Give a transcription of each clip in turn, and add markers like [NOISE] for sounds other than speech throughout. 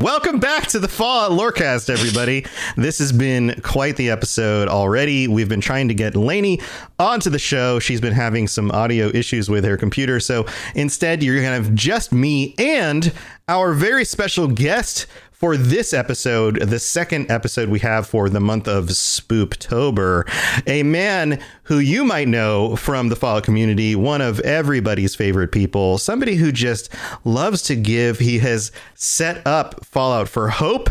Welcome back to the Fallout Lorecast, everybody. This has been quite the episode already. We've been trying to get Lainey onto the show. She's been having some audio issues with her computer. So instead, you're going to have just me and our very special guest for this episode, the second episode we have for the month of Spooptober, a man who you might know from the Fallout community, one of everybody's favorite people, somebody who just loves to give. He has set up Fallout for Hope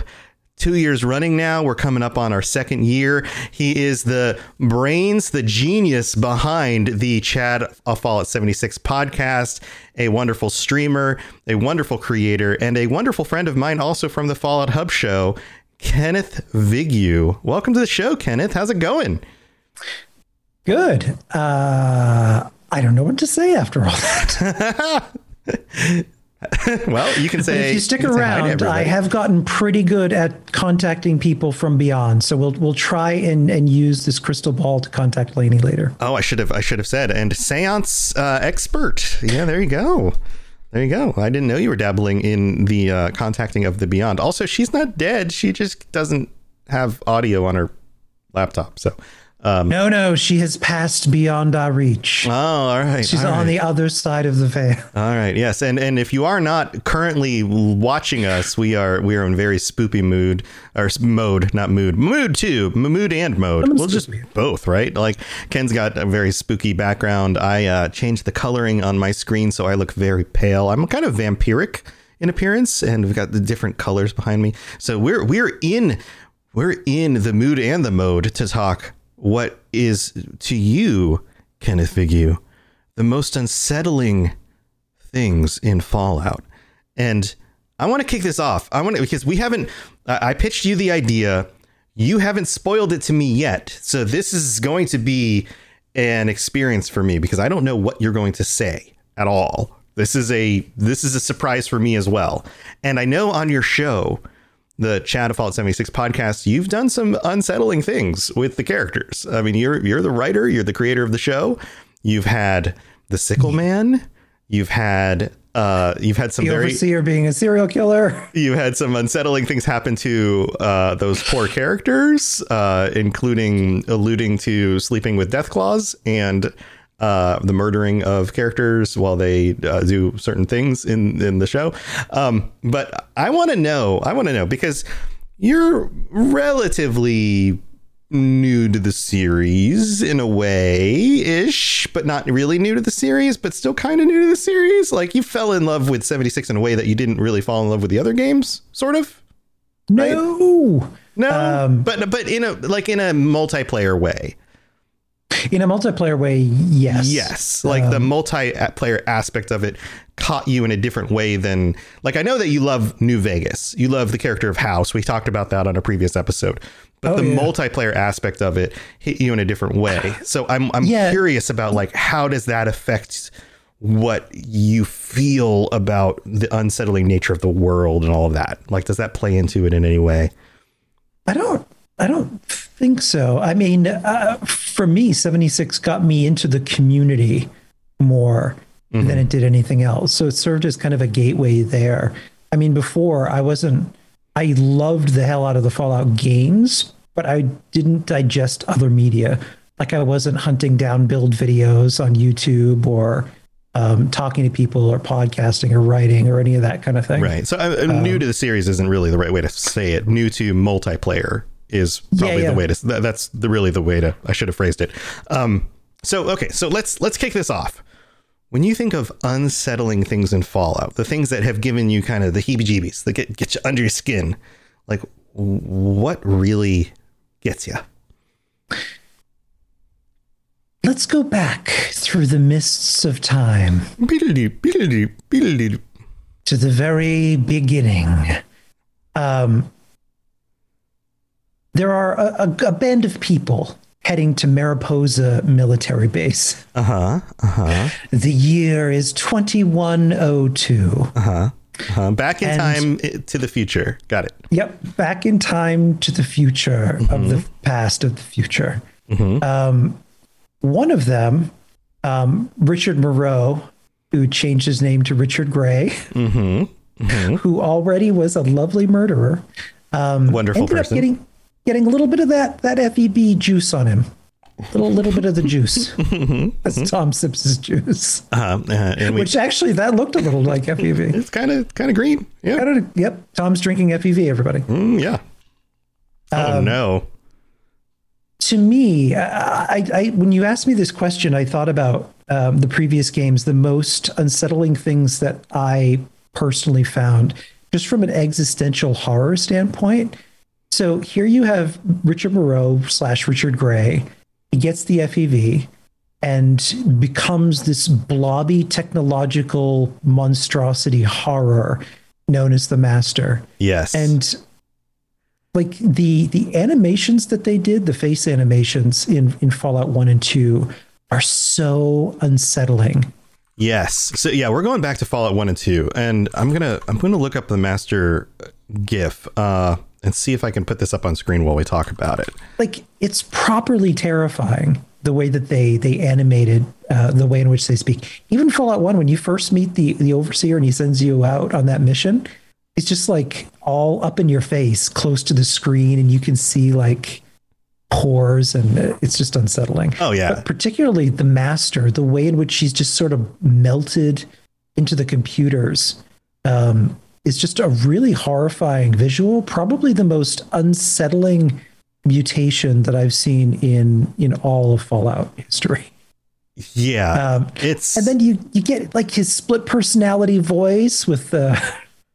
two years running now. We're coming up on our second year. He is the brains, the genius behind the Chad of Fallout 76 podcast, a wonderful streamer, a wonderful creator, and a wonderful friend of mine also from the Fallout Hub show, Kenneth Vigue. Welcome to the show, Kenneth. How's it going? Good. Uh, I don't know what to say after all that. [LAUGHS] [LAUGHS] well, you can say if you stick you around. I have gotten pretty good at contacting people from beyond, so we'll we'll try and and use this crystal ball to contact Lainey later. Oh, I should have I should have said and seance uh, expert. Yeah, there you go. There you go. I didn't know you were dabbling in the uh, contacting of the beyond. Also, she's not dead. She just doesn't have audio on her laptop. So um, no, no, she has passed beyond our reach. Oh, all right. She's all on right. the other side of the veil. All right. Yes, and and if you are not currently watching us, we are we are in very spoopy mood or mode, not mood, mood too, mood and mode. we'll just both, right? Like Ken's got a very spooky background. I uh, changed the coloring on my screen so I look very pale. I'm kind of vampiric in appearance, and we've got the different colors behind me. So we're we're in we're in the mood and the mode to talk what is to you, Kenneth Vigue, the most unsettling things in Fallout. And I want to kick this off. I want to because we haven't. I pitched you the idea. You haven't spoiled it to me yet, so this is going to be an experience for me because I don't know what you're going to say at all. This is a this is a surprise for me as well. And I know on your show the Chad of Fallout 76 podcast, you've done some unsettling things with the characters. I mean, you're you're the writer, you're the creator of the show. You've had the Sickle Man, you've had uh, you've had some the very overseer being a serial killer. You've had some unsettling things happen to uh, those poor characters, uh, including alluding to sleeping with Deathclaws and uh, the murdering of characters while they uh, do certain things in in the show. Um, but I want to know. I want to know because you're relatively new to the series in a way ish but not really new to the series but still kind of new to the series like you fell in love with 76 in a way that you didn't really fall in love with the other games sort of no right? no um, but but in a like in a multiplayer way in a multiplayer way, yes. Yes. Like um, the multiplayer aspect of it caught you in a different way than like I know that you love New Vegas. You love the character of House. We talked about that on a previous episode. But oh, the yeah. multiplayer aspect of it hit you in a different way. [SIGHS] So I'm I'm yeah. curious about like how does that affect what you feel about the unsettling nature of the world and all of that? Like does that play into it in any way? I don't I don't think so. I mean, uh, for me, 76 got me into the community more mm-hmm. than it did anything else. So it served as kind of a gateway there. I mean, before I wasn't, I loved the hell out of the Fallout games, but I didn't digest other media. Like I wasn't hunting down build videos on YouTube or um, talking to people or podcasting or writing or any of that kind of thing. Right. So um, new to the series isn't really the right way to say it. New to multiplayer is probably yeah, yeah. the way to. That's the really the way to. I should have phrased it. Um, so okay, so let's let's kick this off. When you think of unsettling things in Fallout, the things that have given you kind of the heebie-jeebies, that get get you under your skin, like what really gets you? Let's go back through the mists of time to the very beginning. Um, there are a, a, a, band of people heading to Mariposa military base. Uh huh. Uh huh. The year is 2102. Uh huh. Uh-huh. Back in and, time to the future. Got it. Yep. Back in time to the future mm-hmm. of the past of the future. Mm-hmm. Um, one of them, um, Richard Moreau, who changed his name to Richard Gray, mm-hmm. Mm-hmm. who already was a lovely murderer, um, wonderful ended person. Up getting getting a little bit of that that FEV juice on him. A little, little bit of the juice. [LAUGHS] That's Tom Sips' juice. Uh, uh, we, Which actually, that looked a little like FEV. [LAUGHS] It's kind of kind of green. Yeah. Kinda, yep. Tom's drinking FEV. Everybody. Mm, yeah. Oh um, no to me, I, I, when you asked me this question, I thought about um, the previous games, the most unsettling things that I personally found, just from an existential horror standpoint. So here you have Richard Moreau slash Richard Gray. He gets the FEV and becomes this blobby technological monstrosity horror known as the Master. Yes. And like the the animations that they did, the face animations in in Fallout 1 and 2 are so unsettling. Yes. So yeah, we're going back to Fallout 1 and 2 and I'm going to I'm going to look up the master gif uh and see if I can put this up on screen while we talk about it. Like it's properly terrifying the way that they they animated uh, the way in which they speak. Even Fallout 1 when you first meet the the overseer and he sends you out on that mission, it's just like all up in your face, close to the screen, and you can see like pores, and it's just unsettling. Oh yeah, but particularly the master, the way in which she's just sort of melted into the computers. Um, is just a really horrifying visual, probably the most unsettling mutation that I've seen in in all of Fallout history. Yeah, um, it's and then you you get like his split personality voice with the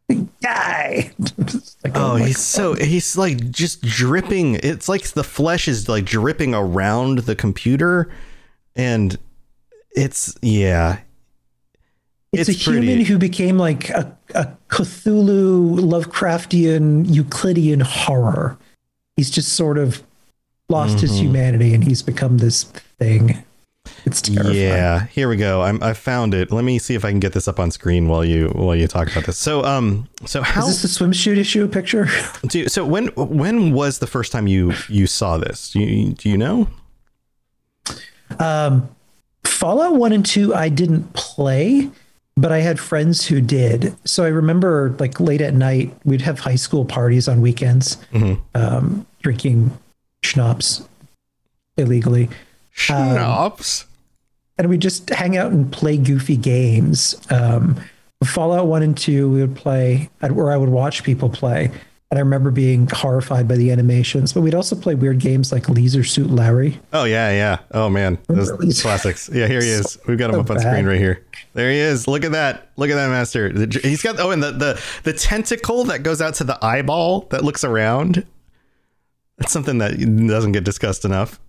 [LAUGHS] guy. [LAUGHS] like, oh, oh he's God. so he's like just dripping. It's like the flesh is like dripping around the computer, and it's yeah. It's, it's a pretty... human who became like a, a Cthulhu Lovecraftian Euclidean horror. He's just sort of lost mm-hmm. his humanity and he's become this thing. It's terrifying. Yeah, here we go. I'm, I found it. Let me see if I can get this up on screen while you while you talk about this. So, um, so how is this a swimsuit issue picture? [LAUGHS] Do, so when when was the first time you you saw this? Do you, do you know? Um, Fallout One and Two, I didn't play, but I had friends who did. So I remember, like late at night, we'd have high school parties on weekends, mm-hmm. um, drinking schnapps illegally. Schnapps. Um, and we'd just hang out and play goofy games. Um, Fallout One and Two, we would play, or I would watch people play. And I remember being horrified by the animations, but we'd also play weird games like Leisure Suit Larry. Oh yeah, yeah. Oh man, those classics. Yeah, here he is. We've got him so up on bad. screen right here. There he is. Look at that. Look at that master. He's got oh, and the the the tentacle that goes out to the eyeball that looks around. That's something that doesn't get discussed enough.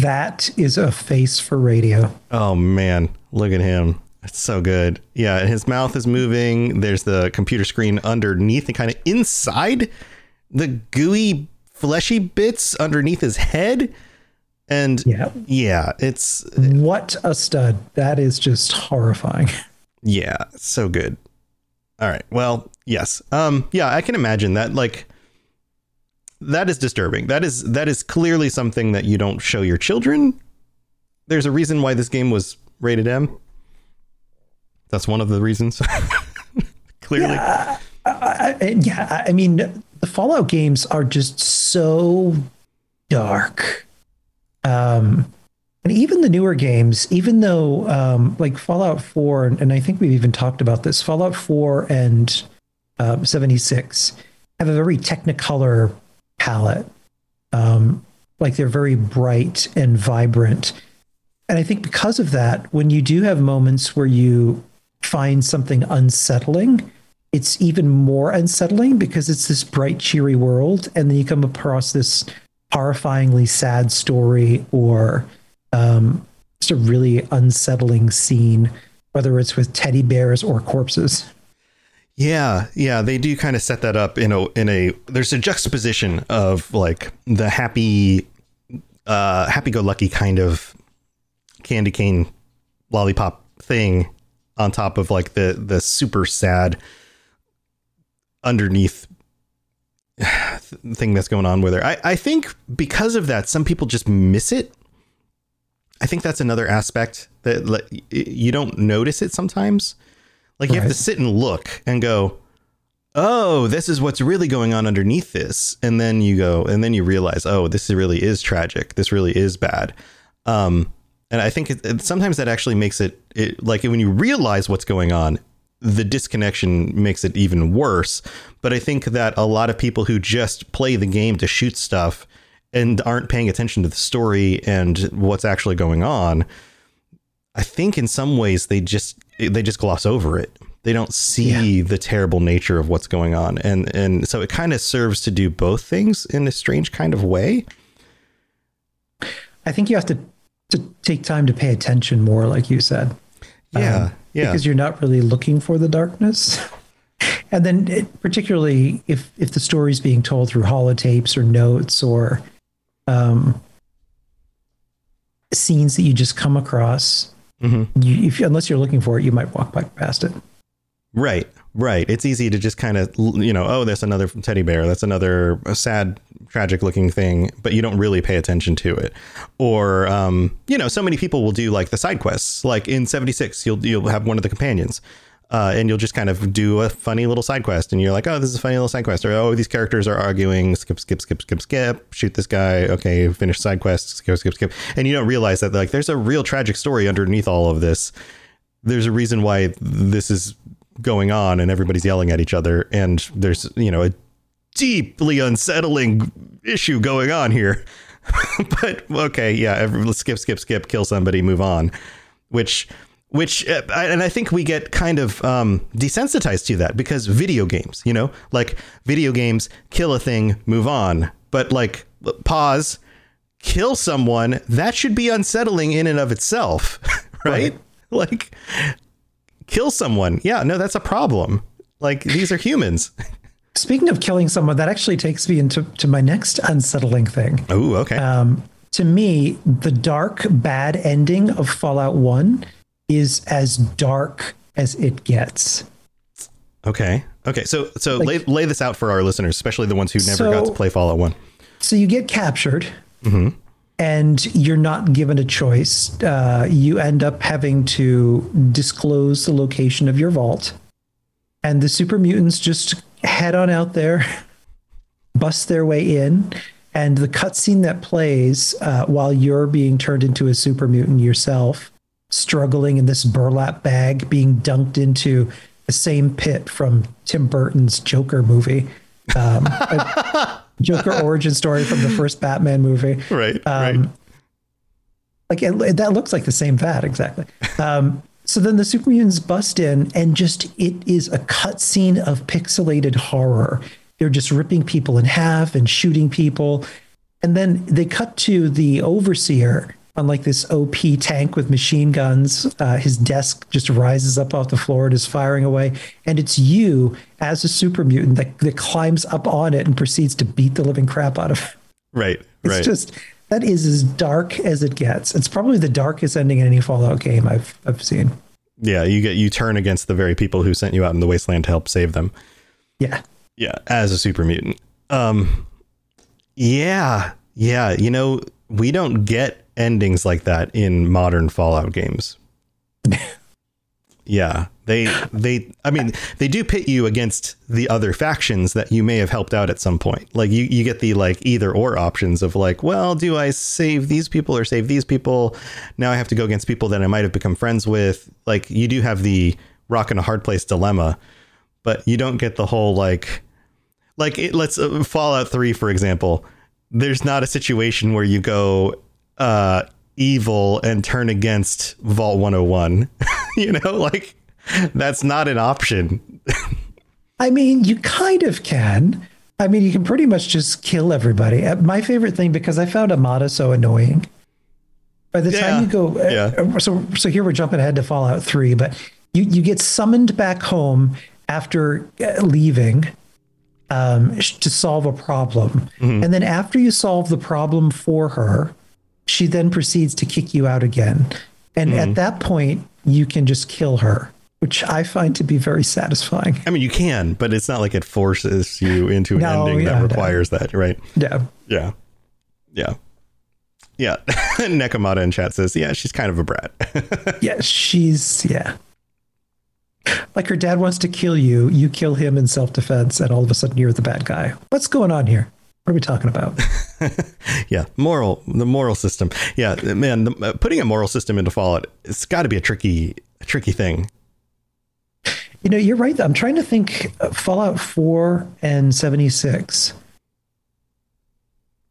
That is a face for radio. Oh man, look at him. It's so good. Yeah, and his mouth is moving. There's the computer screen underneath and kind of inside the gooey fleshy bits underneath his head. And yeah, yeah, it's what a stud. That is just horrifying. Yeah, so good. All right. Well, yes. Um yeah, I can imagine that like that is disturbing. That is that is clearly something that you don't show your children. There's a reason why this game was rated M. That's one of the reasons. [LAUGHS] clearly. Yeah, I, I, yeah, I mean, the Fallout games are just so dark. Um, and even the newer games, even though um, like Fallout 4, and, I think we've even talked about this, Fallout 4 and um, 76 have a very technicolor palette. Um, like they're very bright and vibrant. And I think because of that, when you do have moments where you find something unsettling, it's even more unsettling because it's this bright, cheery world. And then you come across this horrifyingly sad story or um, just a really unsettling scene, whether it's with teddy bears or corpses. Yeah, yeah, they do kind of set that up in a in a there's a juxtaposition of like the happy uh happy go lucky kind of candy cane lollipop thing on top of like the the super sad underneath [SIGHS] thing that's going on with her. I, I think because of that, some people just miss it. I think that's another aspect that like, you don't notice it sometimes. Like you have to sit and look and go, oh, this is what's really going on underneath this. And then you go, and then you realize, oh, this really is tragic. This really is bad. Um, and I think it, it, sometimes that actually makes it, it like when you realize what's going on, the disconnection makes it even worse. But I think that a lot of people who just play the game to shoot stuff and aren't paying attention to the story and what's actually going on, I think in some ways they just they just gloss over it. They don't see yeah. the terrible nature of what's going on, and and so it kind of serves to do both things in a strange kind of way. I think you have to to take time to pay attention more, like you said. Yeah, um, yeah. Because you're not really looking for the darkness. [LAUGHS] and then, it, particularly if if the story's being told through holotapes or notes or um, scenes that you just come across, mm-hmm. you, if, unless you're looking for it, you might walk by past it. Right, right. It's easy to just kind of, you know, oh, there's another teddy bear. That's another sad, tragic looking thing, but you don't really pay attention to it. Or, um, you know, so many people will do like the side quests. Like in 76, you'll you'll have one of the companions. Uh, and you'll just kind of do a funny little side quest, and you're like, "Oh, this is a funny little side quest," or "Oh, these characters are arguing." Skip, skip, skip, skip, skip. Shoot this guy. Okay, finish side quest. Skip, skip, skip. And you don't realize that like there's a real tragic story underneath all of this. There's a reason why this is going on and everybody's yelling at each other and there's you know a deeply unsettling issue going on here. [LAUGHS] But okay yeah let's skip skip skip kill somebody move on. Which which uh, and i think we get kind of um, desensitized to that because video games you know? Like video games kill a thing move on. But like pause kill someone that should be unsettling in and of itself [LAUGHS] right, right. like kill someone. Yeah, no, that's a problem. Like these are humans. Speaking of killing someone, that actually takes me into to my next unsettling thing. Oh, okay. Um, to me, the dark, bad ending of Fallout 1 is as dark as it gets. Okay. Okay. So so like, lay lay this out for our listeners, especially the ones who never so, got to play Fallout 1. So you get captured. Mm-hmm and you're not given a choice. Uh, you end up having to disclose the location of your vault, and the super mutants just head on out there, [LAUGHS] bust their way in, and the cutscene that plays uh, while you're being turned into a super mutant yourself, struggling in this burlap bag, being dunked into the same pit from Tim Burton's Joker movie. Um, [LAUGHS] Joker [LAUGHS] origin story from the first Batman movie. Right. Um, right. Like it, that looks like the same vat exactly. Um, so then the super mutants bust in, and just it is a cutscene of pixelated horror. They're just ripping people in half and shooting people, and then they cut to the overseer on like this OP tank with machine guns. Uh, his desk just rises up off the floor and is firing away. And it's you as a super mutant that, that climbs up on it and proceeds to beat the living crap out of it. Right. Right. It's right. just that is as dark as it gets. It's probably the darkest ending in any Fallout game I've I've seen. Yeah, you get you turn against the very people who sent you out in the wasteland to help save them. Yeah. Yeah, as a super mutant. Um Yeah, yeah. You know, we don't get endings like that in modern Fallout games. [LAUGHS] yeah, they they. I mean, they do pit you against the other factions that you may have helped out at some point. Like you, you get the like either or options of like, well, do I save these people or save these people? Now I have to go against people that I might have become friends with. Like you do have the rock and a hard place dilemma, but you don't get the whole like like it, let's uh, Fallout 3 for example. There's not a situation where you go uh evil and turn against Vault 101. [LAUGHS] you know, like that's not an option. I mean, you kind of can. I mean, you can pretty much just kill everybody. Uh, My favorite thing because I found Amata so annoying. By the Yeah. time you go, uh, Yeah. uh, so so here we're jumping ahead to Fallout Three, but you you get summoned back home after leaving um, to solve a problem, and then after you solve the problem for her, she then proceeds to kick you out again, and at hmm. that point you can just kill her, which I find to be very satisfying. I mean, you can, but it's not like it forces you into an No, ending yeah, that no. requires that, right? Yeah. Yeah. Yeah. Yeah. [LAUGHS] Nekamata in chat says, yeah, she's kind of a brat. [LAUGHS] Yeah, she's yeah. Like her dad wants to kill you, you kill him in self defense, and all of a sudden you're the bad guy. What's going on here? What are we talking about? [LAUGHS] yeah. Moral, the moral system. Yeah. Man, the, uh, putting a moral system into Fallout, it's got to be a tricky, a tricky thing. You know, you're right. I'm trying to think. uh, Fallout 4 and 76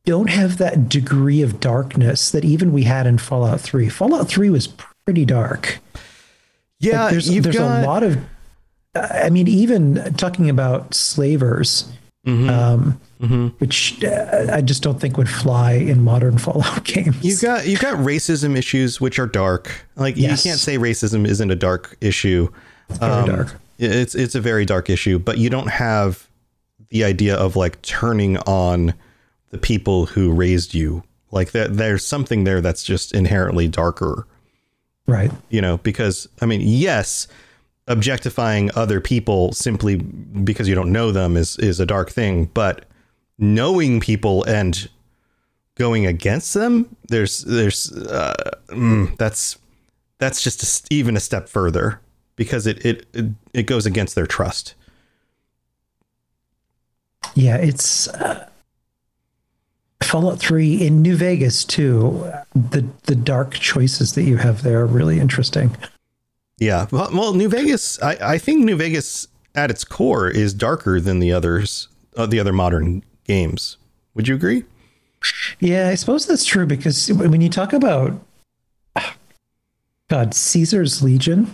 don't have that degree of darkness that even we had in Fallout 3. Fallout 3 was pretty dark. Yeah. Like, there's there's got, a lot of. I mean, even talking about slavers, Mm-hmm. um, which uh, I just don't think would fly in modern [LAUGHS] Fallout games. You've got you've got racism issues which are dark. Like Yes. you can't say racism isn't a dark issue. very dark. It's it's a very dark issue, but you don't have the idea of like turning on the people who raised you. Like that there's something there that's just inherently darker, right. you know, because I mean, yes, objectifying other people simply because you don't know them is is a dark thing, but knowing people and going against them, there's there's uh, mm, that's that's just a even a step further because it, it it it goes against their trust. Yeah, it's uh, Fallout 3 in New Vegas too. The the dark choices that you have there are really interesting. Yeah, well, well New Vegas, I, I think New Vegas at its core is darker than the others, uh, the other modern games. Would you agree? Yeah, I suppose that's true because when you talk about God, Caesar's Legion,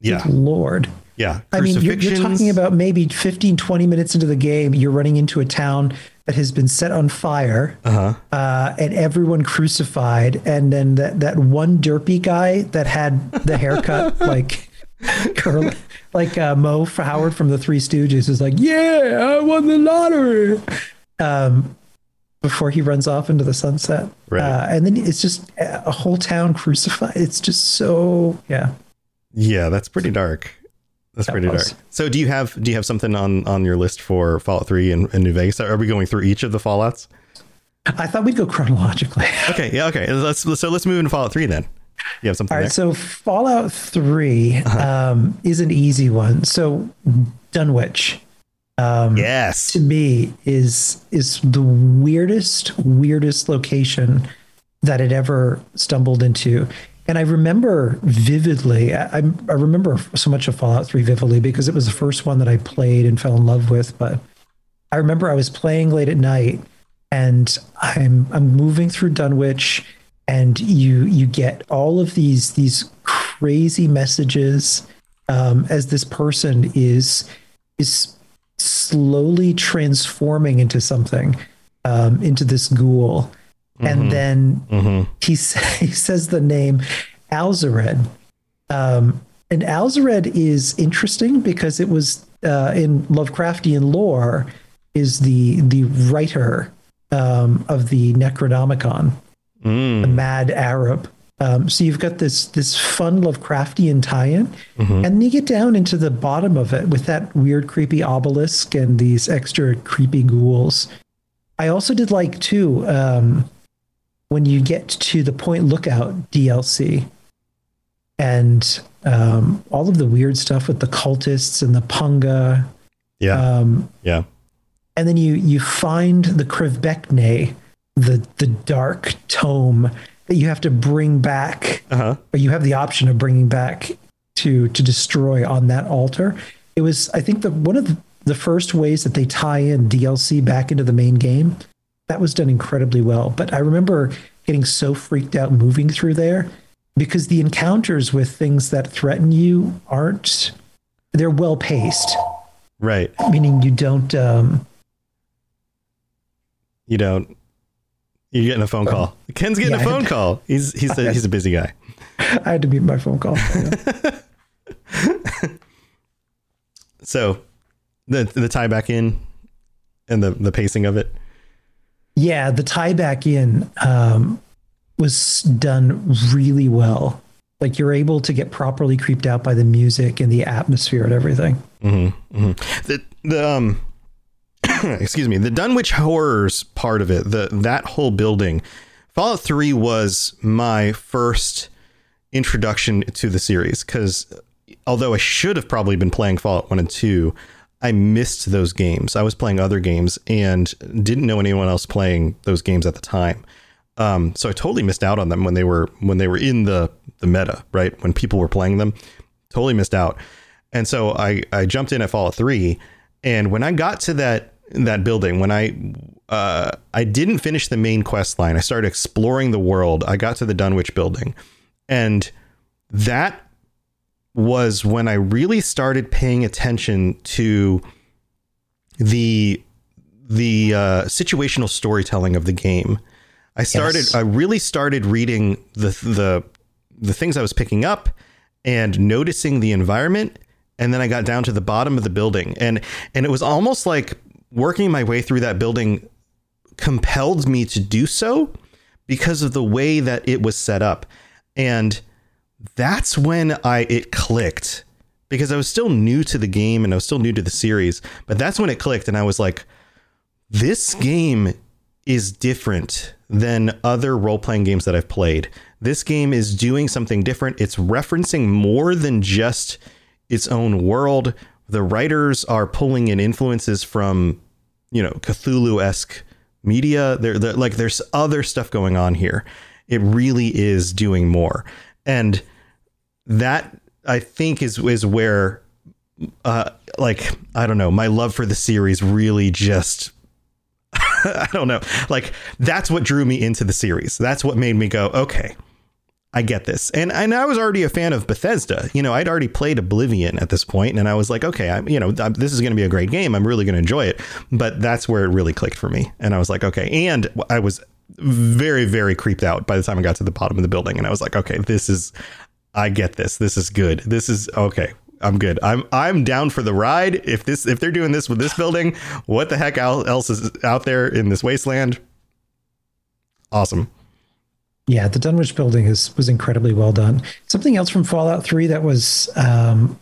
Yeah, Lord. Yeah. I mean, you're, you're talking about maybe 15, 20 minutes into the game, you're running into a town that has been set on fire Uh-huh. uh, and everyone crucified. And then that, that one derpy guy that had the haircut [LAUGHS] like curly, like uh, Moe Howard from the Three Stooges is like, yeah, I won the lottery. Um, before he runs off into the sunset. Right. Uh, and then it's just a whole town crucified. It's just so, yeah. Yeah, that's pretty dark. That's That pretty was. dark. So, do you have do you have something on on your list for Fallout Three and, and New Vegas? Are we going through each of the Fallout's? I thought we'd go chronologically. [LAUGHS] Okay, yeah, okay. Let's so let's move into Fallout Three then. You have something All there? so Fallout 3 Uh-huh. um, is an easy one. So Dunwich yes. to me is is the weirdest weirdest location that it ever stumbled into. And I remember vividly, I, I remember so much of Fallout 3 vividly because it was the first one that I played and fell in love with. But I remember I was playing late at night and I'm I'm moving through Dunwich and you you get all of these these crazy messages um, as this person is is slowly transforming into something um, into this ghoul and then he, [LAUGHS] sa- he says the name Alhazred. Um, and Alhazred is interesting because it was uh, in Lovecraftian lore is the the writer um, of the Necronomicon, the Mad Arab. Um, so you've got this this fun Lovecraftian tie-in, and then you get down into the bottom of it with that weird, creepy obelisk and these extra creepy ghouls. I also did like too um, when you get to the Point Lookout DLC and um, all of the weird stuff with the cultists and the punga. Yeah. Um, yeah. and then you you find the Krivbeknih, the the dark tome that you have to bring back, Uh-huh. or you have the option of bringing back to to destroy on that altar. It was, I think, the one of the, the first ways that they tie in DLC back into the main game. That was done incredibly well. But I remember getting so freaked out moving through there because the encounters with things that threaten you aren't they're well paced Right. meaning you don't um You don't. You're getting a phone call. Ken's getting Yeah, a phone call. He's he's a, he's a busy guy. [LAUGHS] i had to mute my phone call Yeah. [LAUGHS] So, the the tie back in, and the the pacing of it. Yeah, the tie back in um, was done really well. Like you're able to get properly creeped out by the music and the atmosphere and everything. The the um, [COUGHS] excuse me, the Dunwich horrors part of it. The that whole building, Fallout Three was my first introduction to the series because although I should have probably been playing Fallout One and Two. I missed those games. I was playing other games and didn't know anyone else playing those games at the time. Um, so I totally missed out on them when they were when they were in the the meta, right? When people were playing them, totally missed out. And so I I jumped in at Fallout Three, and when I got to that that building, when I uh, I didn't finish the main quest line, I started exploring the world. I got to the Dunwich building, and that was when I really started paying attention to the the uh, situational storytelling of the game. I started. Yes. I really started reading the the the things I was picking up and noticing the environment, and then I got down to the bottom of the building, and and it was almost like working my way through that building compelled me to do so because of the way that it was set up, and that's when I it clicked because I was still new to the game and I was still new to the series, but that's when it clicked, and I was like, this game is different than other role playing games that I've played. This game is doing something different. It's referencing more than just its own world. The writers are pulling in influences from, you know, Cthulhu esque media. There, like, there's other stuff going on here. It really is doing more, and that I think is is where, uh, like, I don't know, my love for the series really just [LAUGHS] I don't know. Like that's what drew me into the series. That's what made me go, okay, I get this. And and I was already a fan of Bethesda. You know, I'd already played Oblivion at this point, and I was like, okay, I'm, you know, I'm, this is going to be a great game. I'm really going to enjoy it. But that's where it really clicked for me, and I was like, okay. And I was very very creeped out by the time I got to the bottom of the building, and I was like, okay, this is, I get this. This is good. This is okay. I'm good. I'm I'm down for the ride. If this if they're doing this with this building, what the heck else is out there in this wasteland? Awesome. Yeah, the Dunwich building is was incredibly well done. Something else from Fallout 3 that was um,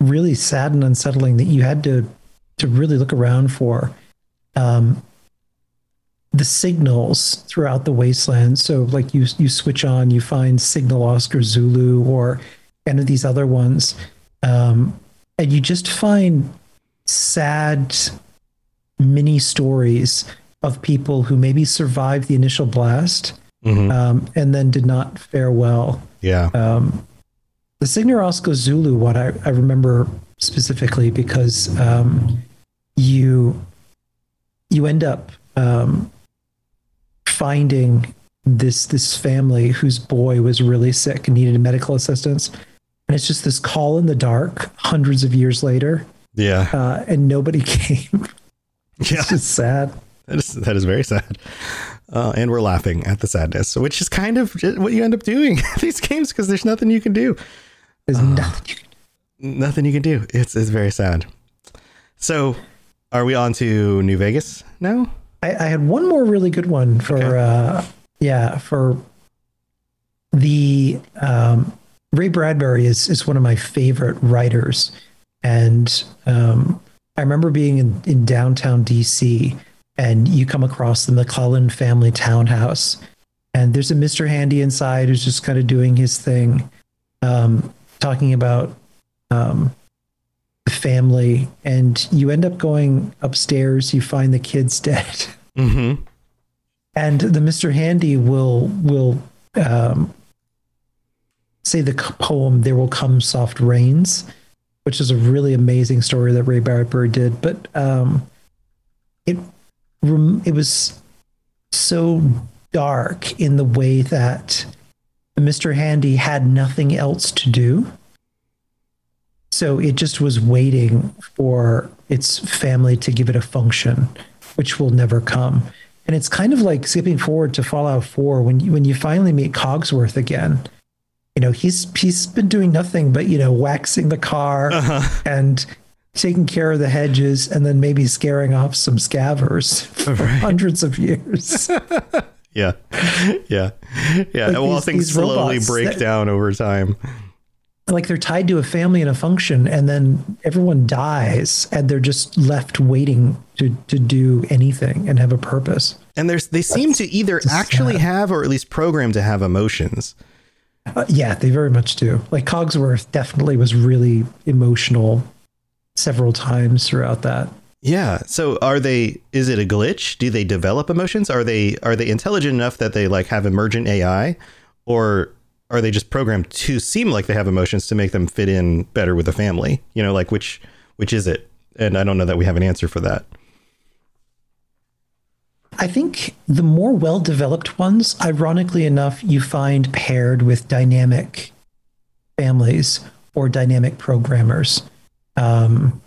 really sad and unsettling that you had to to really look around for. Um, the signals throughout the wasteland. So, like you you switch on, you find Signal Oscar Zulu or any of these other ones, um, and you just find sad mini stories of people who maybe survived the initial blast um, and then did not fare well. Yeah. The Signal Oscar Zulu one I, I remember specifically because um, you you end up um, finding this this family whose boy was really sick and needed medical assistance, and it's just this call in the dark hundreds of years later, yeah. uh, and nobody [LAUGHS] came. yeah. It's just sad. That is that is very sad. Uh, and we're laughing at the sadness, which is kind of what you end up doing [LAUGHS] these games because there's nothing you can do. There's nothing you can Nothing you can do. It's it's very sad. So, are we on to New Vegas now? I, I had one more really good one for Okay. uh yeah for the um Ray Bradbury is is one of my favorite writers and um I remember being in, in downtown DC and you come across the McClellan family townhouse, and there's a Mr. Handy inside who's just kind of doing his thing, um, talking about um, family, and you end up going upstairs. You find the kids [LAUGHS] dead, Mm-hmm. and the Mr. Handy will will um, say the poem "There Will Come Soft Rains," which is a really amazing story that Ray Bradbury did. But um, it it was so dark in the way that Mr. Handy had nothing else to do. So it just was waiting for its family to give it a function, which will never come. And it's kind of like skipping forward to Fallout 4 when you, when you finally meet Codsworth again. You know, he's he's been doing nothing but, you know, waxing the car uh-huh. and taking care of the hedges and then maybe scaring off some scavers for hundreds of years. [LAUGHS] Yeah. Yeah. Yeah. Like well, these- things slowly break that- down over time. Like they're tied to a family and a function and then everyone dies and they're just left waiting to to do anything and have a purpose And there's they seem to either actually sad. have or at least program to have emotions. uh, yeah they very much do like codsworth definitely was really emotional several times throughout that Yeah. So are they is it a glitch? Do they develop emotions? Are they are they intelligent enough that they like have emergent AI or are they just programmed to seem like they have emotions to make them fit in better with the family? You know, like which which is it? And I don't know that we have an answer for that. I think the more well developed ones, ironically enough, you find paired with dynamic families or dynamic programmers. Um,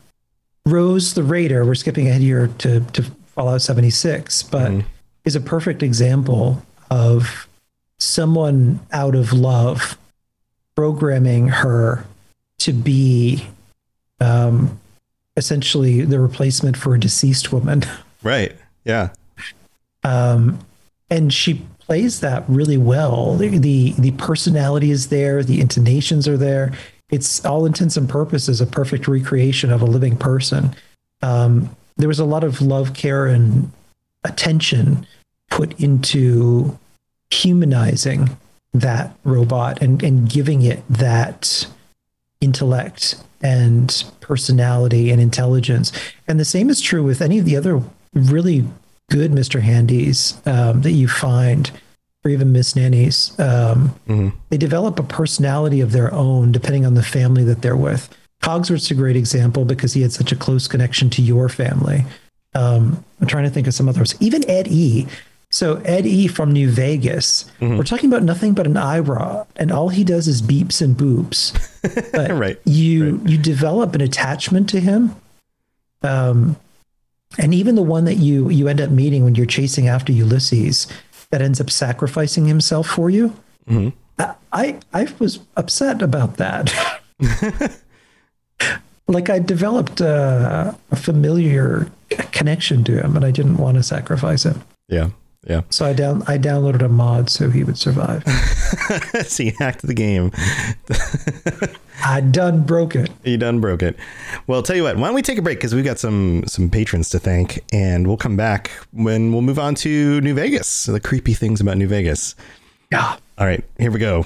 Rose the Raider, we're skipping ahead here to, to Fallout 76, but is a perfect example of someone out of love programming her to be um, essentially the replacement for a deceased woman. [LAUGHS] Right. Yeah. um, and she plays that really well. The, the the personality is there, the intonations are there. It's all intents and purposes a perfect recreation of a living person. Um, there was a lot of love, care, and attention put into humanizing that robot and, and giving it that intellect and personality and intelligence. And the same is true with any of the other really good Mr. Handies um, that you find, or even Miss Nannies. Um, They develop a personality of their own depending on the family that they're with. Codsworth's a great example because he had such a close connection to your family. Um, I'm trying to think of some others. Even Ed E. So Ed E from New Vegas. We're talking about nothing but an IRA, and all he does is beeps and boops. [LAUGHS] But Right, you you develop an attachment to him. Um, and even the one that you you end up meeting when you're chasing after Ulysses, that ends up sacrificing himself for you. I, I I was upset about that. [LAUGHS] like I developed uh, a familiar connection to him, and I didn't want to sacrifice him. Yeah. Yeah. So I down I downloaded a mod so he would survive. [LAUGHS] so you hacked the game. [LAUGHS] I done broke it. You done broke it. Well, tell you what, why don't we take a break because we've got some some patrons to thank, and we'll come back when we'll move on to New Vegas, the creepy things about New Vegas. Yeah. All right, here we go.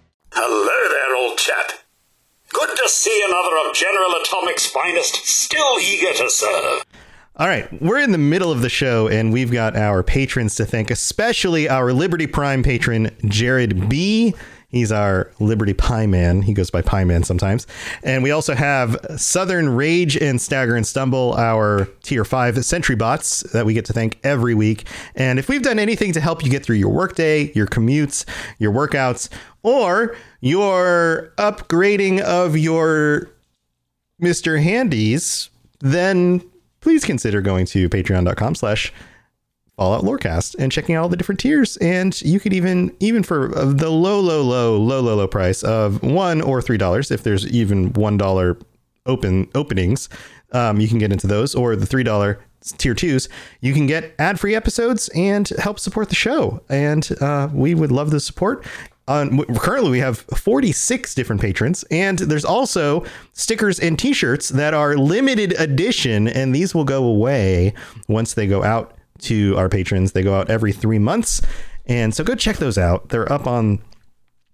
Hello there, old chap. Good to see another of General Atomic's finest, still eager to serve. All right, we're in the middle of the show, and we've got our patrons to thank, especially our Liberty Prime patron, Jared B. He's our Liberty Pie Man. He goes by Pie Man sometimes. And we also have Southern Rage and Stagger and Stumble, our tier five sentry bots that we get to thank every week. And if we've done anything to help you get through your workday, your commutes, your workouts, or your upgrading of your Mr. Handys, then please consider going to patreon.com slash Fallout Lorecast and checking out all the different tiers. And you could even, even for the low, low, low, low, low, low price of one or three dollars, if there's even one dollar open openings, um, you can get into those, or the three dollar tier twos, you can get ad free episodes and help support the show. And uh, we would love the support. On, currently, we have 46 different patrons, and there's also stickers and t shirts that are limited edition, and these will go away once they go out to our patrons. They go out every three months. And so go check those out. They're up on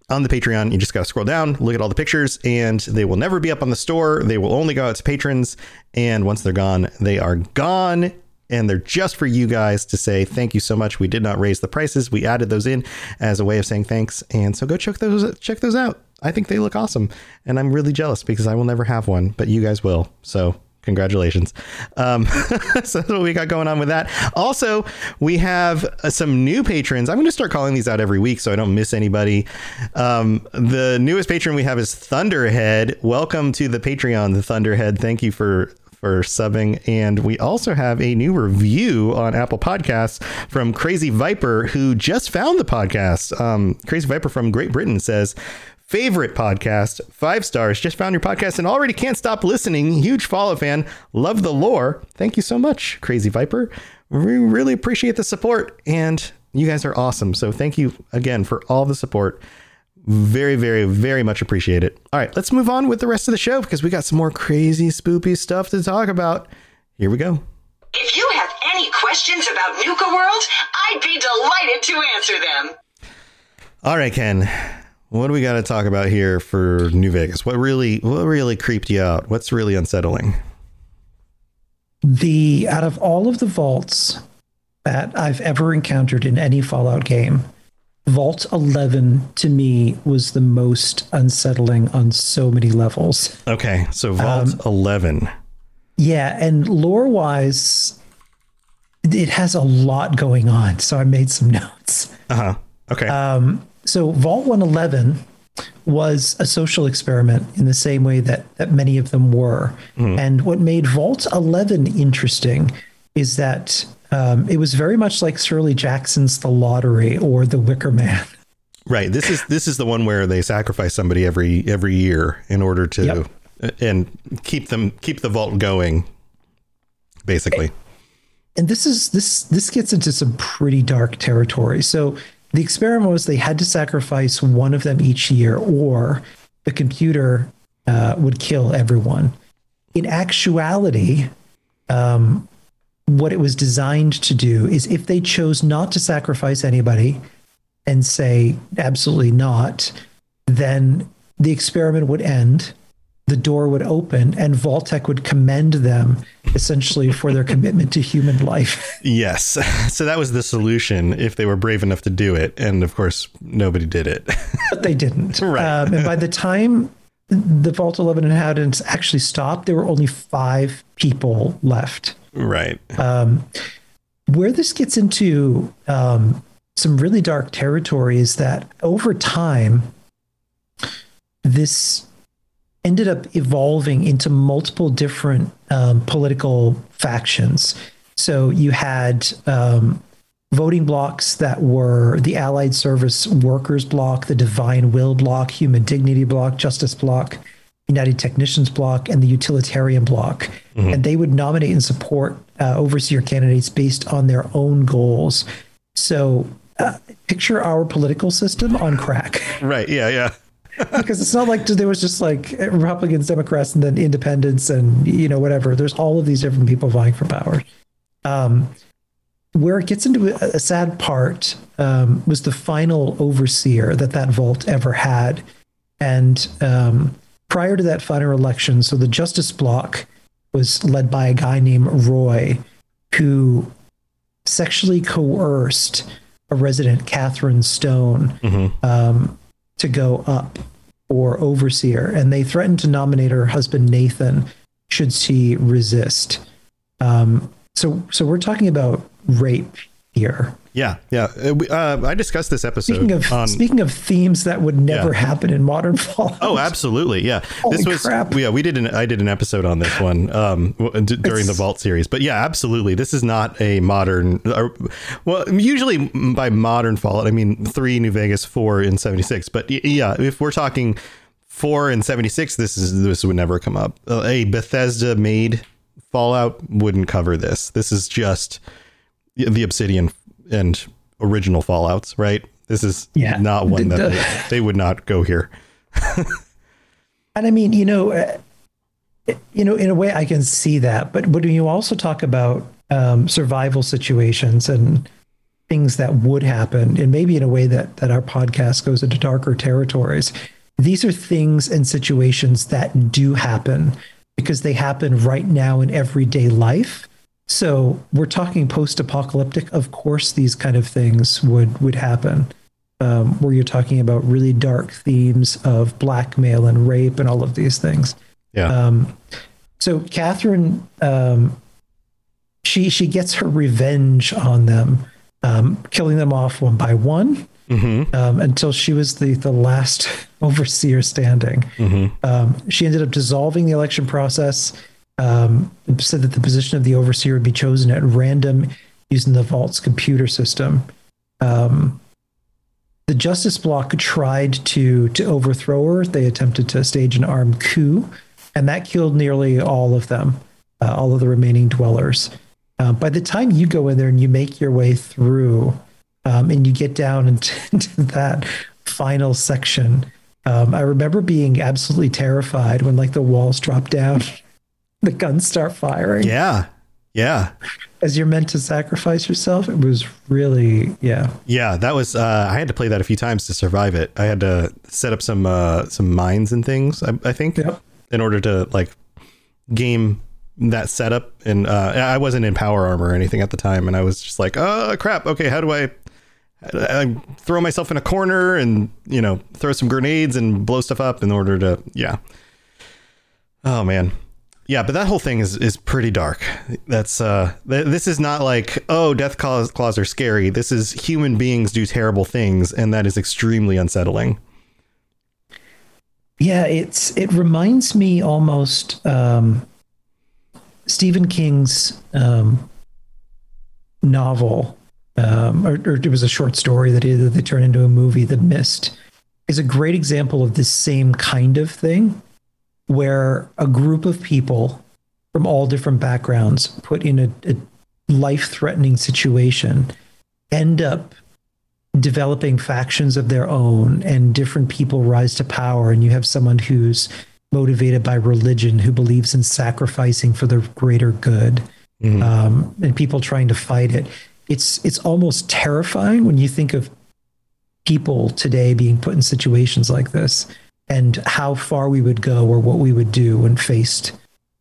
on the Patreon. You just got to scroll down, look at all the pictures, and they will never be up on the store. They will only go out to patrons. And once they're gone, they are gone. And they're just for you guys to say thank you so much. We did not raise the prices. We added those in as a way of saying thanks. And so go check those check those out. I think they look awesome. And I'm really jealous because I will never have one, but you guys will. So congratulations. Um, [LAUGHS] so that's what we got going on with that. Also, we have uh, some new patrons. I'm going to start calling these out every week so I don't miss anybody. Um, the newest patron we have is Thunderhead. Welcome to the Patreon, the Thunderhead. Thank you for for subbing. And we also have a new review on Apple Podcasts from Crazy Viper, who just found the podcast. Um, Crazy Viper from Great Britain says, favorite podcast. Five stars. Just found your podcast and already can't stop listening. Huge Fallout fan. Love the lore. Thank you so much, Crazy Viper. We really appreciate the support and you guys are awesome. So thank you again for all the support. Very, very, very much appreciate it. All right, let's move on with the rest of the show because we got some more crazy, spoopy stuff to talk about. Here we go. If you have any questions about Nuka World, I'd be delighted to answer them. All right, Ken. What do we got to talk about here for New Vegas? What really, what really creeped you out? What's really unsettling? The out of all of the vaults that I've ever encountered in any Fallout game, Vault 11 to me was the most unsettling on so many levels. Okay, so Vault um, 11. Yeah, and lore wise, it has a lot going on. So I made some [LAUGHS] notes. Uh huh. Okay. Um, so Vault 111 was a social experiment in the same way that, that many of them were. Mm. And what made Vault 11 interesting is that um, it was very much like Shirley Jackson's The Lottery or The Wicker Man. [LAUGHS] Right. This is this is the one where they sacrifice somebody every every year in order to yep. and keep them keep the vault going. Basically. And this is this this gets into some pretty dark territory. So the experiment was they had to sacrifice one of them each year, or the computer uh, would kill everyone. In actuality, um, what it was designed to do is if they chose not to sacrifice anybody and say absolutely not, then the experiment would end, the door would open, and Vault-Tec would commend them essentially for their commitment to human life. Yes. [LAUGHS] So that was the solution if they were brave enough to do it. And of course, nobody did it. [LAUGHS] but they didn't. Right. Um, and by the time the Vault 11 inhabitants actually stopped, there were only five people left. Right. Um, where this gets into um, some really dark territory is that over time, this ended up evolving into multiple different um, political factions. So you had um, voting blocks that were the Allied Service Workers Bloc, the Divine Will Bloc, Human Dignity Bloc, Justice Bloc, United Technicians block, and the Utilitarian block. And they would nominate and support uh, overseer candidates based on their own goals. So uh, picture our political system on crack. Right. Yeah. Yeah. Because it's not like there was just like Republicans, Democrats, and then independents, and you know whatever. There's all of these different people vying for power. Um, where it gets into a, sad part um, was the final overseer that that vault ever had, and um, prior to that final election, so the Justice Bloc was led by a guy named Roy, who sexually coerced a resident, Catherine Stone, um, to go up for overseer, and they threatened to nominate her husband Nathan should she resist. Um, so, so we're talking about rape here. Yeah. Yeah. Uh, uh, I discussed this episode Speaking of on. speaking of themes that would never Yeah. happen in modern [LAUGHS] Fallout. Oh, absolutely. Yeah. Holy this was crap. yeah, we did an I did an episode on this one um w- d- during the Vault series. But yeah, absolutely. This is not a modern or, well, usually by modern Fallout I mean 3 New Vegas, 4 in 76. But yeah, if we're talking 4 and 76, this is this would never come up. Uh, a Bethesda made Fallout wouldn't cover this. This is just the Obsidian and original Fallouts, right? This is Yeah. not one that the- they, [LAUGHS] they would not go here. [LAUGHS] And I mean, you know, uh, you know, in a way, I can see that. But when you also talk about um, survival situations and things that would happen, and maybe in a way that that our podcast goes into darker territories, these are things and situations that do happen because they happen right now in everyday life. So we're talking post-apocalyptic. Of course, these kind of things would would happen um, where you're talking about really dark themes of blackmail and rape and all of these things. Yeah. Um, so Catherine, um, she she gets her revenge on them, um, killing them off one by one um, until she was the the last [LAUGHS] overseer standing. Um, she ended up dissolving the election process. Um, said that the position of the overseer would be chosen at random using the vault's computer system. Um, the Justice Bloc tried to to overthrow her. They attempted to stage an armed coup, and that killed nearly all of them, uh, all of the remaining dwellers. Uh, by the time you go in there and you make your way through, um, and you get down [LAUGHS] into, into that final section, um, I remember being absolutely terrified when like the walls drop down, [LAUGHS] the guns start firing Yeah. Yeah. as you're meant to sacrifice yourself. It was really, yeah. Yeah, that was uh, I had to play that a few times to survive it. I had to set up some uh, some mines and things, I, I think, Yep. in order to like game that setup and uh, I wasn't in power armor or anything at the time and I was just like, "Oh, crap. Okay, how do I I throw myself in a corner and, you know, throw some grenades and blow stuff up in order to yeah. Oh man. Yeah, but that whole thing is is pretty dark. That's uh th- this is not like, oh, Deathclaws, claws are scary. This is human beings do terrible things and that is extremely unsettling. Yeah, it's it reminds me almost um, Stephen King's um, novel, um, or, or it was a short story that, he, that they turned into a movie. The Mist is a great example of this same kind of thing, where a group of people from all different backgrounds put in a, a life-threatening situation end up developing factions of their own and different people rise to power and you have someone who's motivated by religion who believes in sacrificing for the greater good um, and people trying to fight it. It's it's almost terrifying when you think of people today being put in situations like this and how far we would go or what we would do when faced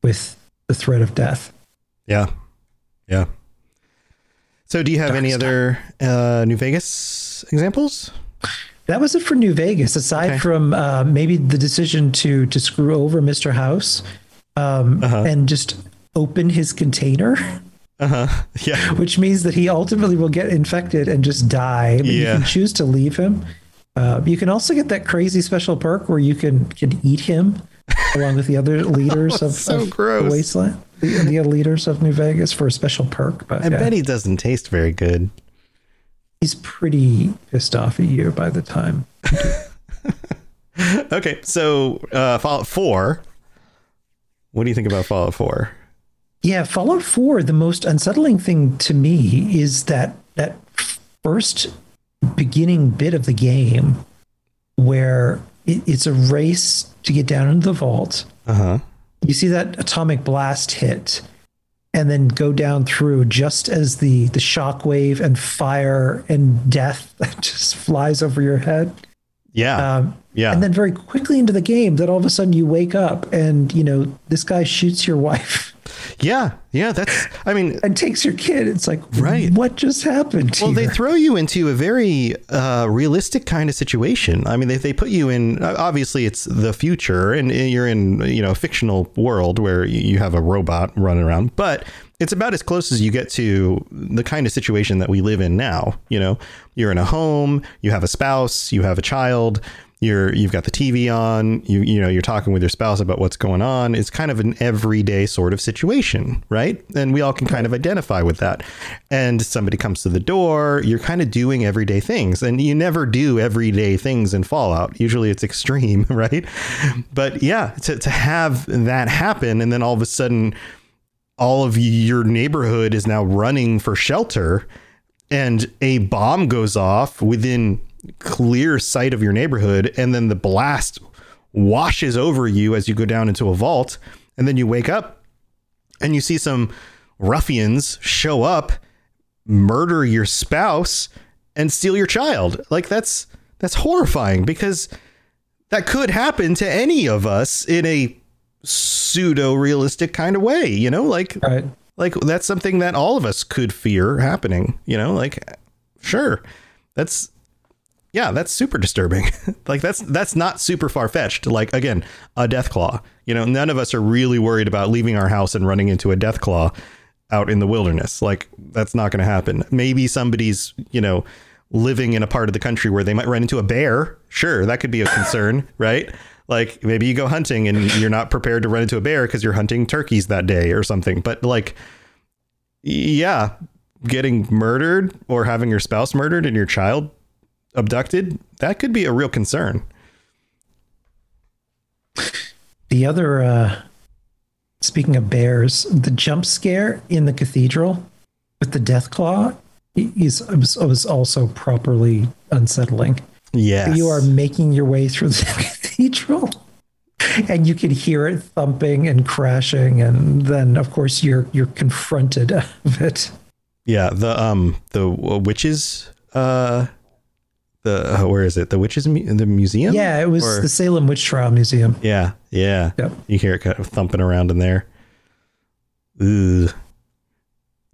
with the threat of death Yeah. Yeah. So do you have any other uh New Vegas examples? That was it for New Vegas. Aside Okay. from uh, maybe the decision to to screw over Mr. House um, Uh-huh. and just open his container, Uh-huh. [LAUGHS] Yeah. which means that he ultimately will get infected and just die. But you Yeah. can choose to leave him. Uh, you can also get that crazy special perk where you can can eat him along with the other [LAUGHS] leaders of, so of gross. the wasteland, the, the other leaders of New Vegas for a special perk. But I yeah, bet he doesn't taste very good. he's pretty pissed off at you by the time. [LAUGHS] okay, so uh, Fallout 4. What do you think about Fallout 4? Yeah, Fallout 4, the most unsettling thing to me is that that first beginning bit of the game where it, it's a race to get down into the vault. Uh-huh. You see that atomic blast hit and then go down through just as the the shockwave and fire and death [LAUGHS] just flies over your head. Yeah. Um, yeah. And then very quickly into the game, that all of a sudden you wake up and you know this guy shoots your [LAUGHS] wife yeah. Yeah. That's, I mean, and takes your kid. It's like, Right. What just happened? well, they throw you into a very uh, realistic kind of situation. I mean, they, they put you in, obviously, it's the future and you're in, you know, a fictional world where you have a robot running around, but it's about as close as you get to the kind of situation that we live in now. You know, you're in a home, you have a spouse, you have a child, you're you've got the TV on, you you know, you're talking with your spouse about what's going on. It's kind of an everyday sort of situation, right? And we all can kind of identify with that. And somebody comes to the door, you're kind of doing everyday things. And you never do everyday things in Fallout. Usually it's extreme, [LAUGHS] right? But yeah, to, to have that happen and then all of a sudden all of your neighborhood is now running for shelter and a bomb goes off within clear sight of your neighborhood and then the blast washes over you as you go down into a vault and then you wake up and you see some ruffians show up murder your spouse and steal your child. Like that's that's horrifying because that could happen to any of us in a pseudo realistic kind of way you know? Like right. like that's something that all of us could fear happening you know? Like sure. That's yeah that's super disturbing. [LAUGHS] Like that's that's not super far-fetched. Like again a Deathclaw. You know none of us are really worried about leaving our house and running into a Deathclaw out in the wilderness. Like that's not going to happen. Maybe somebody's you know living in a part of the country where they might run into a bear. Sure that could be a concern [LAUGHS] right? Like maybe you go hunting and you're not prepared to run into a bear because you're hunting turkeys that day or something. But like yeah getting murdered or having your spouse murdered and your child abducted that could be a real concern The other, uh, speaking of bears, the jump scare in the cathedral with the Deathclaw is was, was also properly unsettling. Yeah, You are making your way through the [LAUGHS] cathedral, and you can hear it thumping and crashing, and then of course you're you're confronted [LAUGHS] of it. yeah the um the uh, witches uh the uh, where is it the witches mu- the museum Yeah, it was Or- the Salem Witch Trial Museum. yeah yeah Yep. you hear it kind of thumping around in there Ugh.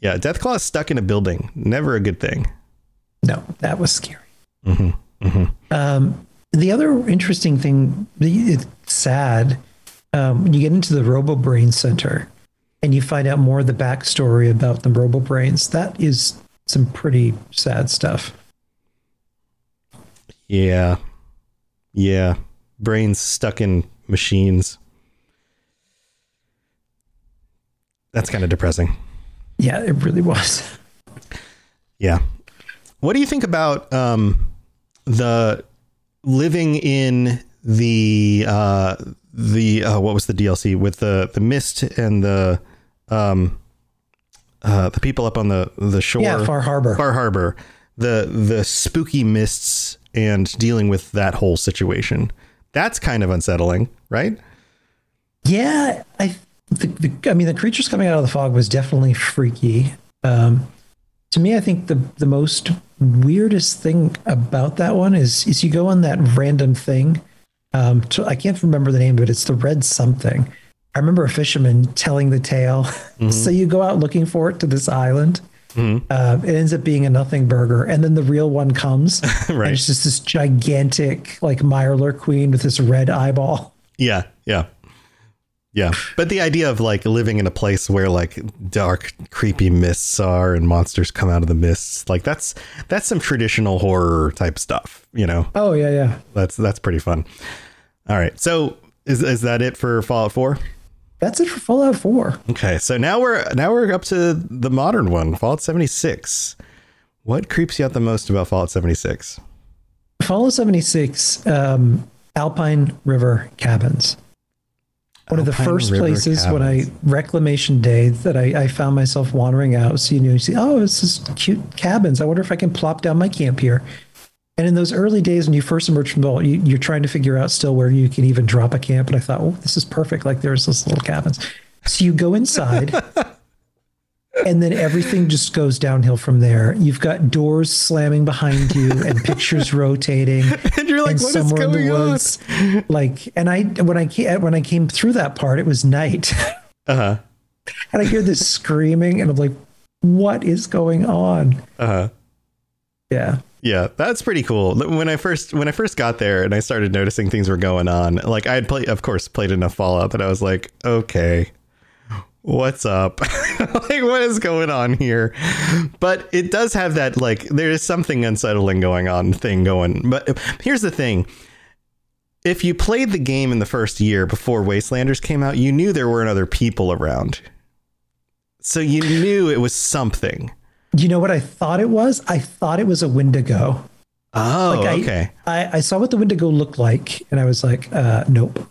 yeah Deathclaw is stuck in a building never a good thing No, that was scary. mm-hmm. Mm-hmm. Um, the other interesting thing, the- it's sad, um, when you get into the Robo Brain Center and you find out more of the backstory about the Robo Brains, that is some pretty sad stuff. Yeah. Yeah. Brains stuck in machines. That's kind of depressing. Yeah, it really was. Yeah. What do you think about um, the living in the uh, the uh, what was the DLC with the the mist and the um, uh, the people up on the the shore? Yeah, Far Harbor. Far Harbor. The the spooky mists and dealing with that whole situation. That's kind of unsettling, right? Yeah, I, the, the, I mean, the creatures coming out of the fog was definitely freaky. Um, to me, I think the the most weirdest thing about that one is is you go on that random thing. Um, to, I can't remember the name of it. It's the red something. I remember a fisherman telling the tale. [LAUGHS] so you go out looking for it to this island. Uh, it ends up being a nothing burger, and then the real one comes. [LAUGHS] Right. it's just this gigantic, like Mirelurk queen with this red eyeball. Yeah, yeah. Yeah. But the idea of like living in a place where like dark, creepy mists are and monsters come out of the mists, like that's that's some traditional horror type stuff, you know. Oh yeah, yeah. That's that's pretty fun. All right. So is is that it for Fallout 4? That's it for Fallout 4. Okay. So now we're now we're up to the modern one, Fallout 76. What creeps you out the most about Fallout 76? Fallout 76, um, Alpine River Cabins. One of the first River places when I reclamation day that I, I found myself wandering out. So you know, you see, oh, this is cute cabins. I wonder if I can plop down my camp here. And in those early days when you first emerge from the vault, you, you're trying to figure out still where you can even drop a camp. And I thought, oh, this is perfect. Like there's this little cabins. So you go inside, [LAUGHS] and then everything just goes downhill from there. You've got doors slamming behind you and pictures [LAUGHS] rotating. And you're like, and "What is going on?" like, and I when I came when I came through that part, it was night, [LAUGHS] Uh huh. and I hear this screaming, and I'm like, what is going on? Uh huh. Yeah. Yeah, that's pretty cool. When I first when I first got there and I started noticing things were going on, like I had played, of course, played enough Fallout that I was like, okay, what's up? [LAUGHS] like, what is going on here? But it does have that like there is something unsettling going on thing going. But here's the thing. If you played the game in the first year before Wastelanders came out, you knew there weren't other people around. So you knew it was something. You know what I thought it was? I thought it was a Wendigo. Oh, Like, I- okay. I, I saw what the Wendigo looked like, and I was like, uh, nope.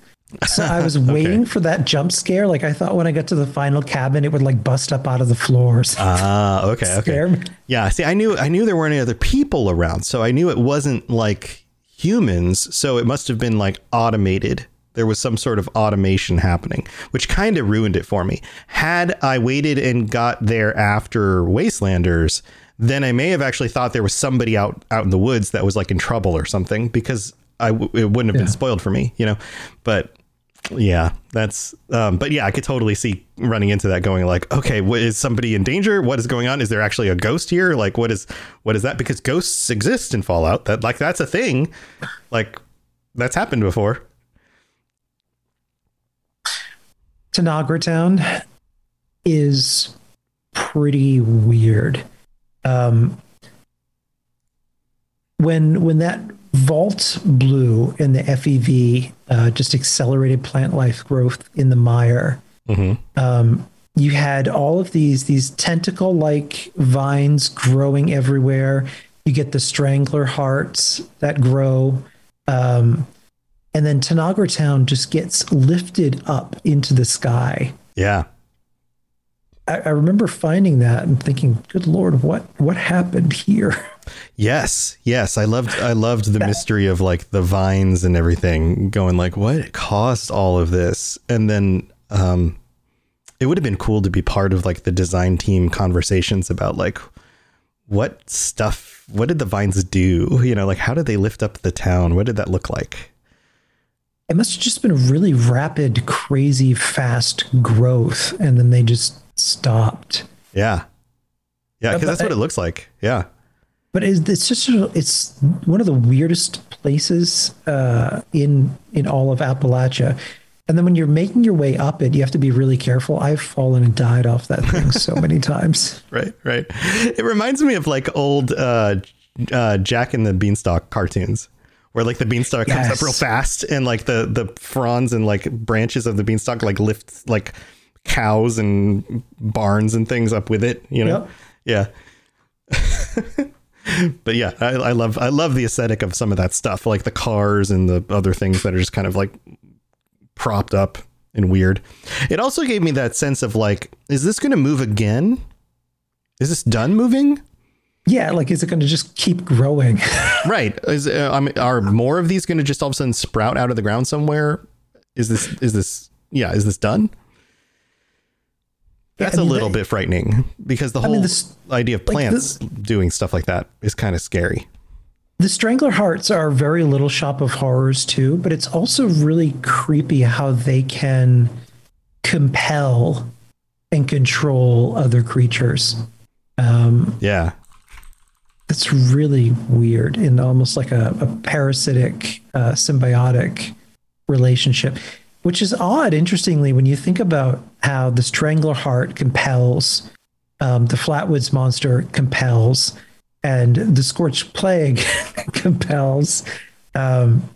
So I was [LAUGHS] waiting for that jump scare. Like I thought when I got to the final cabin, it would like bust up out of the floors. Ah, [LAUGHS] okay, okay. Me. Yeah, see, I knew I knew there weren't any other people around, so I knew it wasn't like humans. So it must have been like automated. There was some sort of automation happening, which kind of ruined it for me. Had I waited and got there after Wastelanders, then I may have actually thought there was somebody out out in the woods that was like in trouble or something because I w- it wouldn't have Yeah. been spoiled for me, you know. But yeah, that's. Um, but yeah, I could totally see running into that, going like, okay, what, is somebody in danger? What is going on? Is there actually a ghost here? Like, what is what is that? Because ghosts exist in Fallout. That like that's a thing. Like that's happened before. Tanagra Town is pretty weird. Um, when when that vault blew and the FEV uh, just accelerated plant life growth in the mire, um, you had all of these these tentacle like vines growing everywhere. You get the strangler hearts that grow. Um, and then Tanagra Town just gets lifted up into the sky. Yeah, I, I remember finding that and thinking, "Good Lord, what what happened here?" [LAUGHS] Yes, yes, I loved I loved the mystery of like the vines and everything going like what caused all of this? And then um it would have been cool to be part of like the design team conversations about like what stuff what did the vines do? You know like how did they lift up the town? What did that look like It must have just been a really rapid, crazy, fast growth, and then they just stopped. yeah yeah because that's what it looks like yeah But it's, it's just it's one of the weirdest places uh, in in all of Appalachia. And then when you're making your way up it, you have to be really careful. I've fallen and died off that thing so [LAUGHS] many times. right right it reminds me of like old uh uh jack and the beanstalk cartoons where like the beanstalk comes up real fast and like the the fronds and like branches of the beanstalk like lift like cows and barns and things up with it you know? Yeah. [LAUGHS] But yeah I, I love i love the aesthetic of some of that stuff like the cars and the other things that are just kind of like propped up and weird. It also gave me that sense of like is this going to move again? Is this done moving Yeah, like is it going to just keep growing? [LAUGHS] right. Is uh, I mean, are more of these going to just all of a sudden sprout out of the ground somewhere? Is this is this yeah is this done? That's I mean, a little the- bit frightening because the I whole mean, this- idea of like plants doing stuff like that is kind of scary. The Strangler Hearts are very little shop of horrors too, but it's also really creepy how they can compel and control other creatures. Um, yeah it's really weird in almost like a, a parasitic, uh, symbiotic relationship, which is odd. Interestingly, when you think about how the Strangler Heart compels, um, the Flatwoods monster compels, and the Scorched Plague [LAUGHS] compels. Um,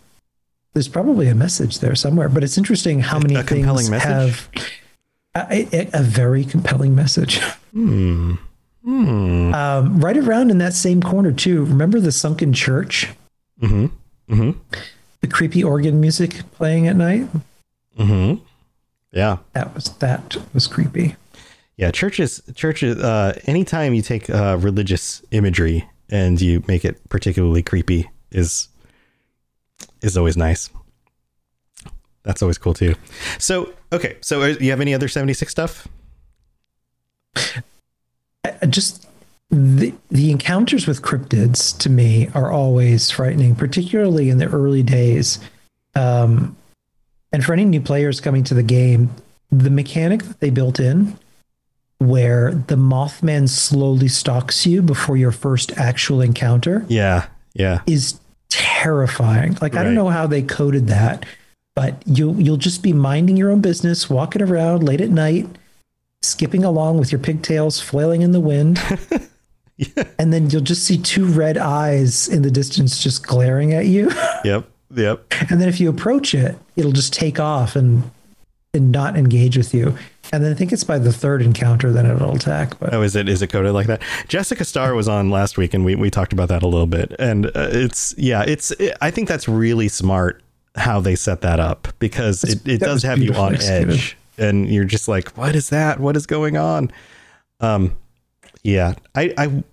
there's probably a message there somewhere, but it's interesting how many a compelling things have a, a, a very compelling message. Um, right around in that same corner too. Remember the sunken church? mm-hmm mm-hmm the creepy organ music playing at night. Mm-hmm. Yeah. That was that was creepy. Yeah, churches, churches. Uh, anytime you take uh, religious imagery and you make it particularly creepy, is is always nice. That's always cool too. So, okay, so uh, you have any other seventy six stuff? Just the the encounters with cryptids to me are always frightening, particularly in the early days. Um, and for any new players coming to the game, the mechanic that they built in, where the Mothman slowly stalks you before your first actual encounter, Yeah, yeah. is terrifying. Like I don't know how they coded that, but you you'll just be minding your own business, walking around late at night, skipping along with your pigtails flailing in the wind. [LAUGHS] [LAUGHS] And then you'll just see two red eyes in the distance just glaring at you. [LAUGHS] Yep, yep. and then if you approach it, it'll just take off and and not engage with you. And then I think it's by the third encounter that it'll attack. But Oh, is it is it coded like that? Jessica Starr was on last week, and we we talked about that a little bit. And uh, it's yeah, it's I think that's really smart how they set that up because it, it does have you on executed. edge, and you're just like, what is that? What is going on? Um, yeah, I I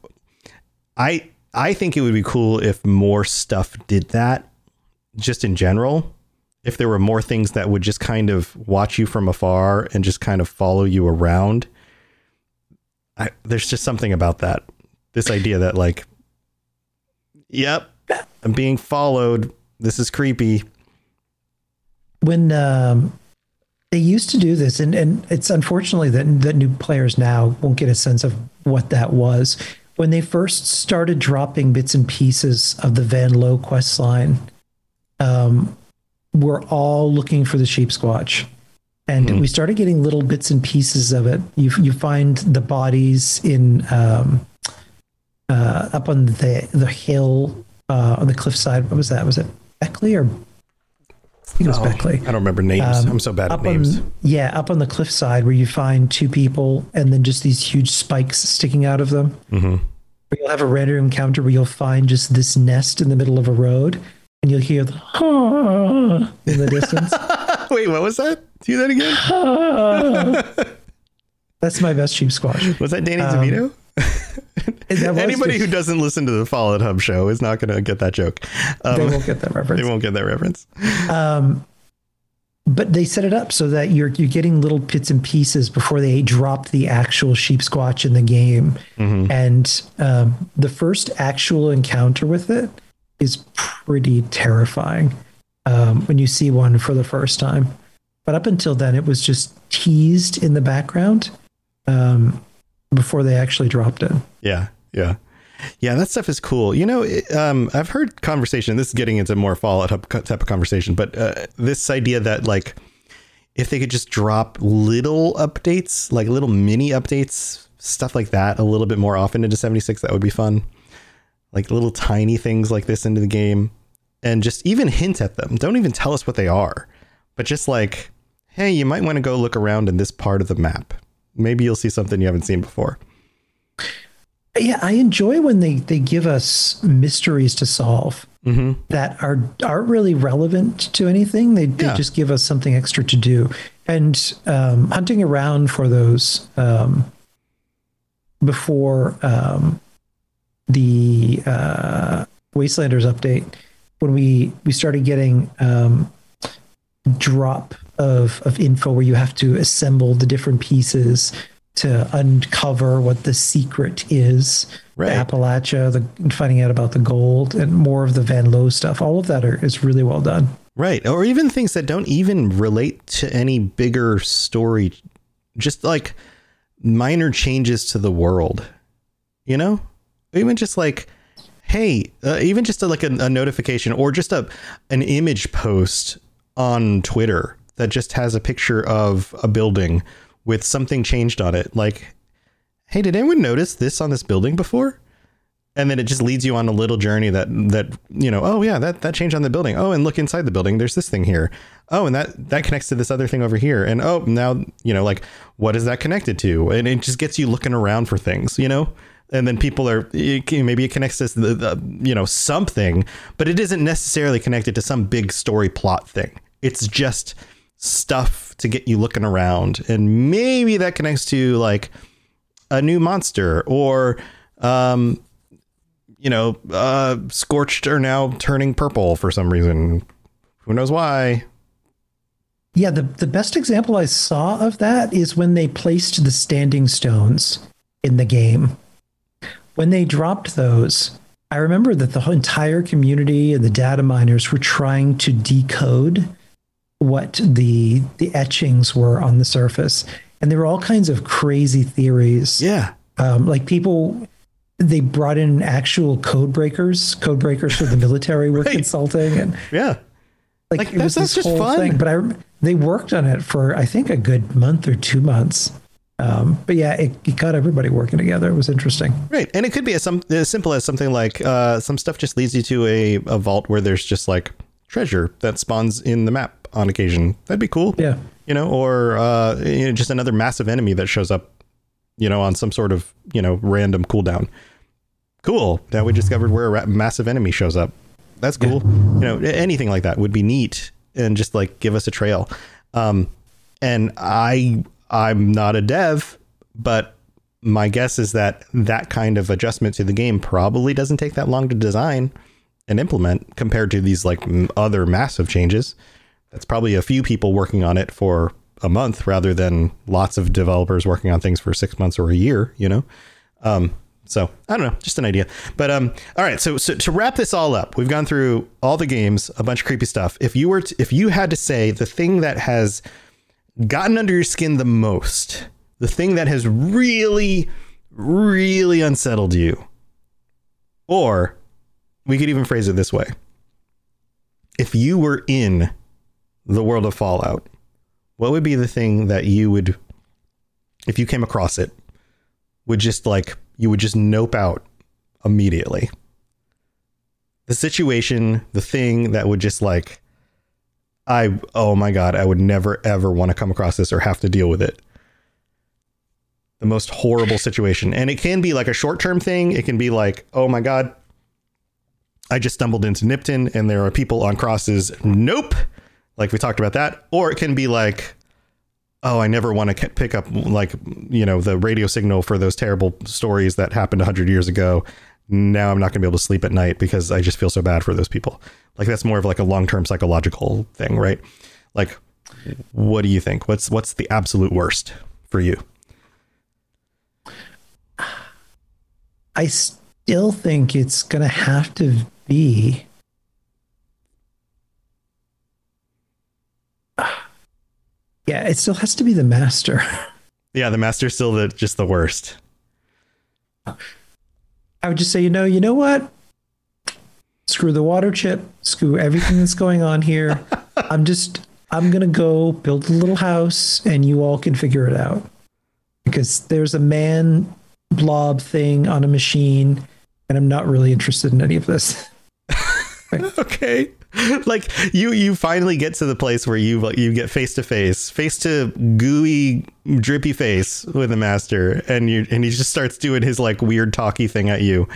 I I think it would be cool if more stuff did that, just in general. If there were more things that would just kind of watch you from afar and just kind of follow you around. I, there's just something about that. This idea that like, yep, I'm being followed. This is creepy. when um, they used to do this, and, and it's unfortunately that that new players now won't get a sense of what that was. When they first started dropping bits and pieces of the Van Low quest line, um, we're all looking for the Sheepsquatch. And we started getting little bits and pieces of it. You you find the bodies in um, uh, up on the the hill uh, on the cliffside. What was that? Was it Beckley or think it was Beckley? I don't remember names. Um, I'm so bad at names. On, yeah, up on the cliffside where you find two people and then just these huge spikes sticking out of them. Mm-hmm. Where you'll have a random encounter where you'll find just this nest in the middle of a road and you'll hear the [LAUGHS] in the distance. [LAUGHS] Wait, what was that? Do that again. [LAUGHS] That's my best Sheepsquatch. Was that Danny DeVito? Anybody who doesn't listen to the Fallout Hub show is not going to get that joke. Um, they won't get that reference. they won't get that reference. but they set it up so that you're you're getting little bits and pieces before they drop the actual Sheepsquatch in the game. And um, the first actual encounter with it is pretty terrifying um, when you see one for the first time. But up until then, it was just teased in the background um, before they actually dropped it. Yeah, yeah, yeah. That stuff is cool. You know, um, I've heard conversation. This is getting into more Fallout type of conversation, but uh, this idea that like if they could just drop little updates, like little mini updates, stuff like that, a little bit more often into seventy six, that would be fun. Like little tiny things like this into the game, and just even hint at them. Don't even tell us what they are, but just like, hey, you might want to go look around in this part of the map. Maybe you'll see something you haven't seen before. Yeah, I enjoy when they they give us mysteries to solve Mm-hmm. that are aren't really relevant to anything. They they Yeah. just give us something extra to do. And um, hunting around for those um, before um, the uh, Wastelanders update, when we we started getting um, drop of of info where you have to assemble the different pieces to uncover what the secret is. Right. The Appalachia, the finding out about the gold, and more of the Van Low stuff. All of that are, is really well done. Right. Or even things that don't even relate to any bigger story. Just like minor changes to the world. You know? Even just like, hey, uh, even just a, like a, a notification or just a an image post on Twitter that just has a picture of a building with something changed on it. Like, hey, did anyone notice this on this building before? and then it just leads you on a little journey that that you know oh yeah that that changed on the building oh and look inside the building there's this thing here oh and that that connects to this other thing over here and oh now you know like what is that connected to and it just gets you looking around for things you know and then people are maybe it connects to the, the you know something, but it isn't necessarily connected to some big story plot thing. It's just stuff to get you looking around, and maybe that connects to like a new monster or um you know uh scorched are now turning purple for some reason. Who knows why? Yeah, the, the best example I saw of that is when they placed the standing stones in the game. When they dropped those, I remember that the entire community and the data miners were trying to decode what the the etchings were on the surface. And there were all kinds of crazy theories. yeah Um, like people they brought in actual code breakers, code breakers for the military were [LAUGHS] Right. consulting and yeah like, Like, it was this that's just whole fun. thing. But I they worked on it for I think a good month or two months. Um, but yeah, it, it got everybody working together. It was interesting. Right, and it could be as, some, as simple as something like uh, some stuff just leads you to a, a vault where there's just like treasure that spawns in the map on occasion. That'd be cool. Yeah. you know, or uh, you know, just another massive enemy that shows up, you know, on some sort of you know random cooldown. Cool. Now we discovered where a ra- massive enemy shows up. That's cool. You know, anything like that would be neat and just like give us a trail. Um, and I I'm not a dev, but my guess is that that kind of adjustment to the game probably doesn't take that long to design and implement compared to these like m- other massive changes. That's probably a few people working on it for a month rather than lots of developers working on things for six months or a year, you know? Um, so I don't know, just an idea. But um, all right. So, so to wrap this all up, we've gone through all the games, a bunch of creepy stuff. If you were, to, if you had to say the thing that has gotten under your skin the most, the thing that has really, really unsettled you, or we could even phrase it this way: if you were in the world of Fallout, what would be the thing that you would, if you came across it, would just like you would just nope out immediately? The situation, the thing that would just like, I, oh my God, I would never ever want to come across this or have to deal with it. The most horrible situation. And it can be like a short term thing. It can be like, oh my God, I just stumbled into Nipton and there are people on crosses. Nope. Like we talked about that. Or it can be like, oh, I never want to pick up like, you know, the radio signal for those terrible stories that happened 100 years ago. Now I'm not going to be able to sleep at night because I just feel so bad for those people. Like that's more of like a long-term psychological thing, right? Like what do you think? What's what's the absolute worst for you? I still think it's going to have to be. Yeah, it still has to be the master. [LAUGHS] Yeah, the master's still the just the worst. I would just say, you know, you know what? Screw the water chip. Screw everything that's going on here. [LAUGHS] I'm just, I'm gonna go build a little house, and you all can figure it out. Because there's a man blob thing on a machine, and I'm not really interested in any of this. [LAUGHS] okay [LAUGHS] like you you finally get to the place where you you get face to face face to gooey drippy face with the master and you and he just starts doing his like weird talky thing at you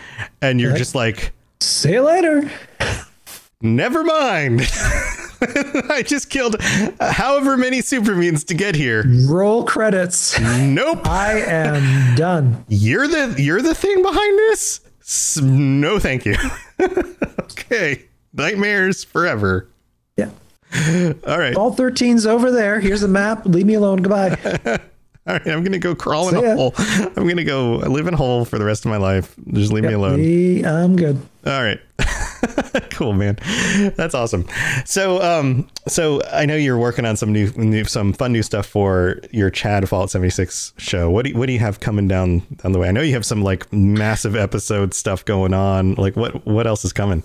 and you're just like See you later. never mind. [LAUGHS] I just killed however many super mutants to get here. Roll credits. nope. I am done. you're the you're the thing behind this? No thank you. [LAUGHS] Okay nightmares forever Yeah. [LAUGHS] all right All 13's over there. Here's the map. Leave me alone. Goodbye. [LAUGHS] All right, I'm gonna go crawl in a ya. hole. I'm gonna go live in a hole for the rest of my life. Just leave me alone. Me, I'm good. All right. [LAUGHS] cool, man. That's awesome. So, um, so I know you're working on some new, new, some fun new stuff for your Chad Fallout 76 show. What do you, what do you have coming down down the way? I know you have some like massive episode stuff going on. Like, what what else is coming?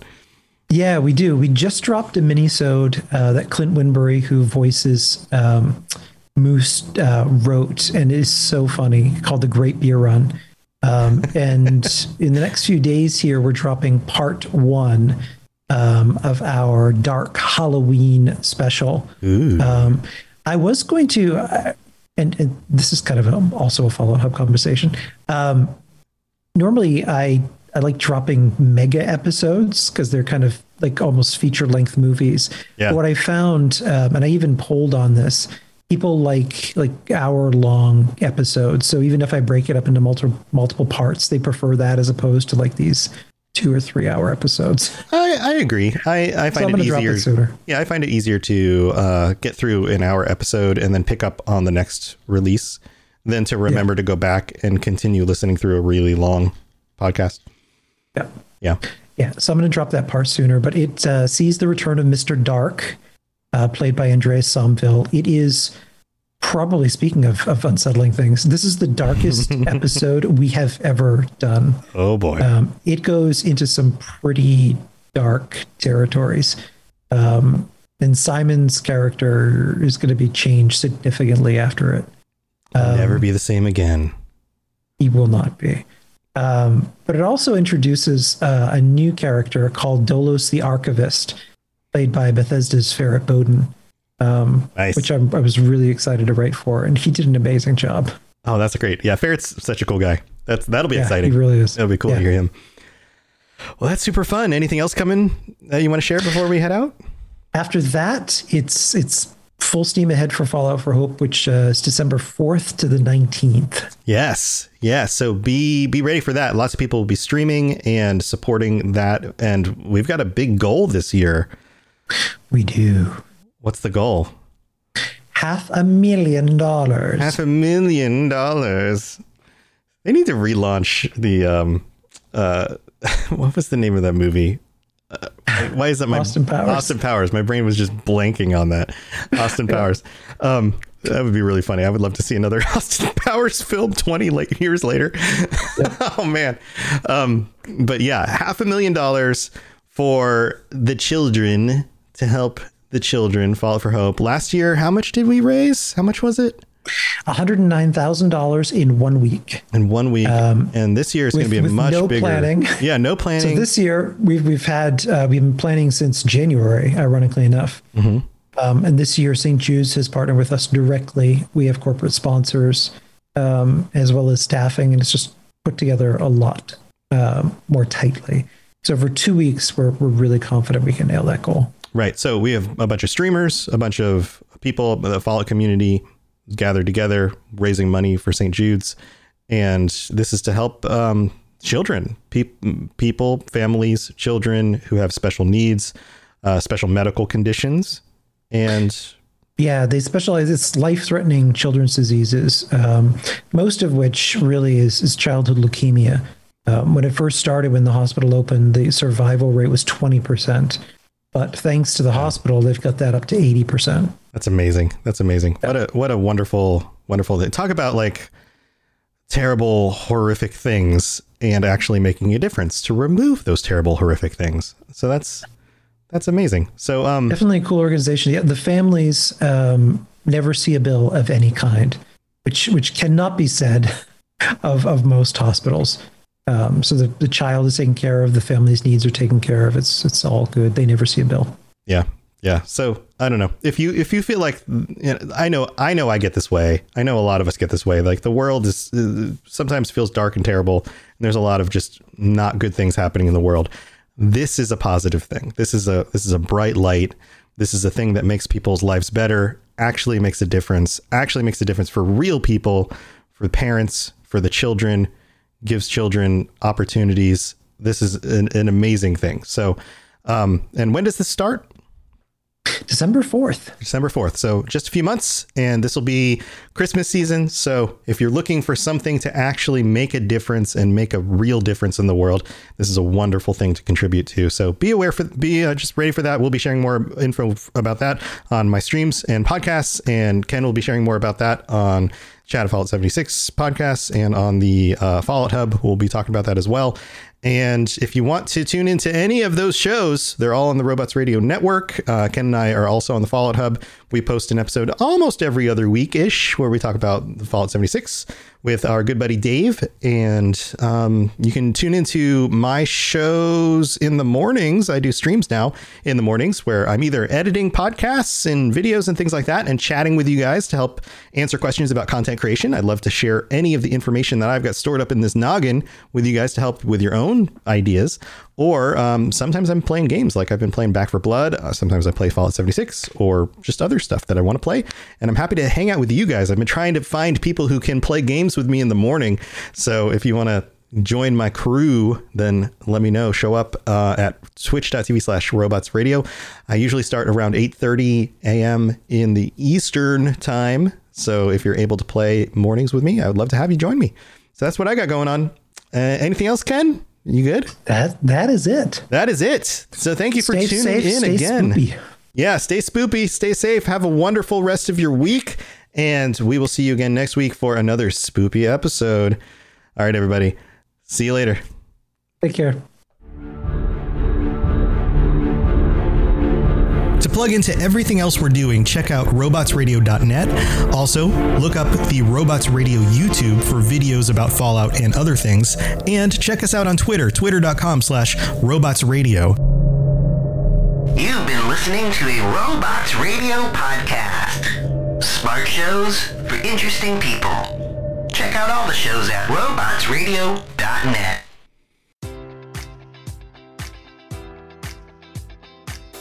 Yeah, we do. We just dropped a mini-sode uh, that Clint Winbury, who voices um, Moose, uh, wrote, and it is so funny, called The Great Beer Run. Um, [LAUGHS] and in the next few days here, we're dropping part one um, of our Dark Halloween special. Um, I was going to, uh, and, and this is kind of a, also a follow-up conversation. Um, normally I I like dropping mega episodes because they're kind of like almost feature length movies. Yeah. But what I found, um, and I even polled on this, people like like hour long episodes. So even if I break it up into multiple multiple parts, they prefer that as opposed to like these two or three hour episodes. I, I agree. I, I find it easier. it. Yeah, I find it easier to uh, get through an hour episode and then pick up on the next release than to remember to go back and continue listening through a really long podcast. Yeah. Yeah. Yeah, so I'm going to drop that part sooner, but it uh, sees the return of Mr. Dark, uh, played by Andreas Somville. It is probably, speaking of, of unsettling things, this is the darkest [LAUGHS] episode we have ever done. Oh boy. Um, it goes into some pretty dark territories. Um, and Simon's character is going to be changed significantly after it. Um, Never be the same again. he will not be. Um, but it also introduces uh, a new character called Dolos the Archivist, played by Bethesda's Ferret Baudoin, um, Nice. which I'm, I was really excited to write for, and he did an amazing job. Oh, that's great. Yeah, Ferret's such a cool guy. That's that'll be Yeah, exciting. he really is. It'll be cool Yeah. to hear him. Well, that's super fun. Anything else coming that you want to share before we head out? After that, it's it's full steam ahead for Fallout for Hope, which uh, is December 4th to the 19th. Yes, yes. So be be ready for that. Lots of people will be streaming and supporting that, and we've got a big goal this year. We do What's the goal? half a million dollars. Half a million dollars. They need to relaunch the um uh [LAUGHS] what was the name of that movie? Uh, why is that my Austin Powers. Austin Powers. My brain was just blanking on that. Austin [LAUGHS] Powers. Um that would be really funny. I would love to see another [LAUGHS] Austin Powers film 20 like years later. [LAUGHS] oh man. Um but yeah, half a million dollars for the children to help the children fall for hope. Last year, how much did we raise? How much was it? $109,000 in one week. in one week. and this year is going to be a much no bigger. planning. Yeah, no [LAUGHS] planning. So this year we've we've had uh, we've been planning since January, ironically enough. Mm-hmm. Um, and this year, St. Jude's has partnered with us directly. We have corporate sponsors um, as well as staffing, and it's just put together a lot um, more tightly. So for two weeks, we're we're really confident we can nail that goal. right. So we have a bunch of streamers, a bunch of people, the Fallout community gathered together, raising money for St. Jude's, and this is to help um, children, peop people, families, children who have special needs, uh, special medical conditions, and Yeah, they specialize. It's life-threatening children's diseases, um, most of which really is, is childhood leukemia. Um, when it first started, when the hospital opened, the survival rate was twenty percent, but thanks to the hospital, they've got that up to eighty percent. That's amazing. That's amazing. What a what a wonderful wonderful thing. Talk about like terrible horrific things and actually making a difference to remove those terrible horrific things. So that's that's amazing. So um Definitely a cool organization. Yeah, the families um, never see a bill of any kind, which which cannot be said [LAUGHS] of of most hospitals. Um, so the, the child is taken care of, the family's needs are taken care of. It's it's all good. They never see a bill. Yeah. Yeah. So I don't know if you if you feel like you know, I know I know I get this way. I know a lot of us get this way. Like the world is uh, sometimes feels dark and terrible, and there's a lot of just not good things happening in the world. This is a positive thing. This is a this is a bright light. This is a thing that makes people's lives better. Actually makes a difference. Actually makes a difference for real people, for the parents, for the children. Gives children opportunities. This is an, an amazing thing. So, um, and when does this start? December fourth. December 4th. So just a few months, and this will be Christmas season. So if you're looking for something to actually make a difference and make a real difference in the world, this is a wonderful thing to contribute to. So be aware for, be uh, just ready for that. We'll be sharing more info about that on my streams and podcasts, and Ken will be sharing more about that on Chat of Fallout 76 podcasts and on the uh, Fallout Hub. We'll be talking about that as well. And if you want to tune into any of those shows, they're all on the Robots Radio Network. Uh, Ken and I are also on the Fallout Hub. We post an episode almost every other week ish where we talk about the Fallout 76. With our good buddy Dave. And um, you can tune into my shows in the mornings. I do streams now in the mornings where I'm either editing podcasts and videos and things like that and chatting with you guys to help answer questions about content creation. I'd love to share any of the information that I've got stored up in this noggin with you guys to help with your own ideas. Or um, sometimes I'm playing games like I've been playing Back 4 Blood. Uh, sometimes I play Fallout 76 or just other stuff that I want to play. And I'm happy to hang out with you guys. I've been trying to find people who can play games with me in the morning. So if you want to join my crew, then let me know. Show up uh, at twitch.tv slash robots radio. I usually start around 8.30 a.m. in the Eastern time. So if you're able to play mornings with me, I would love to have you join me. So that's what I got going on. Uh, anything else, Ken? You good? That that is it. That is it. So thank you for Stay tuning safe, in again. spoopy. Yeah, stay spoopy, stay safe, have a wonderful rest of your week, and we will see you again next week for another spoopy episode. All right, everybody. See you later. Take care. Plug into everything else we're doing, check out robotsradio.net. Also, look up the Robots Radio YouTube for videos about Fallout and other things. And check us out on Twitter, twitter.com slash robotsradio. You've been listening to a Robots Radio podcast. Smart shows for interesting people. Check out all the shows at robotsradio.net.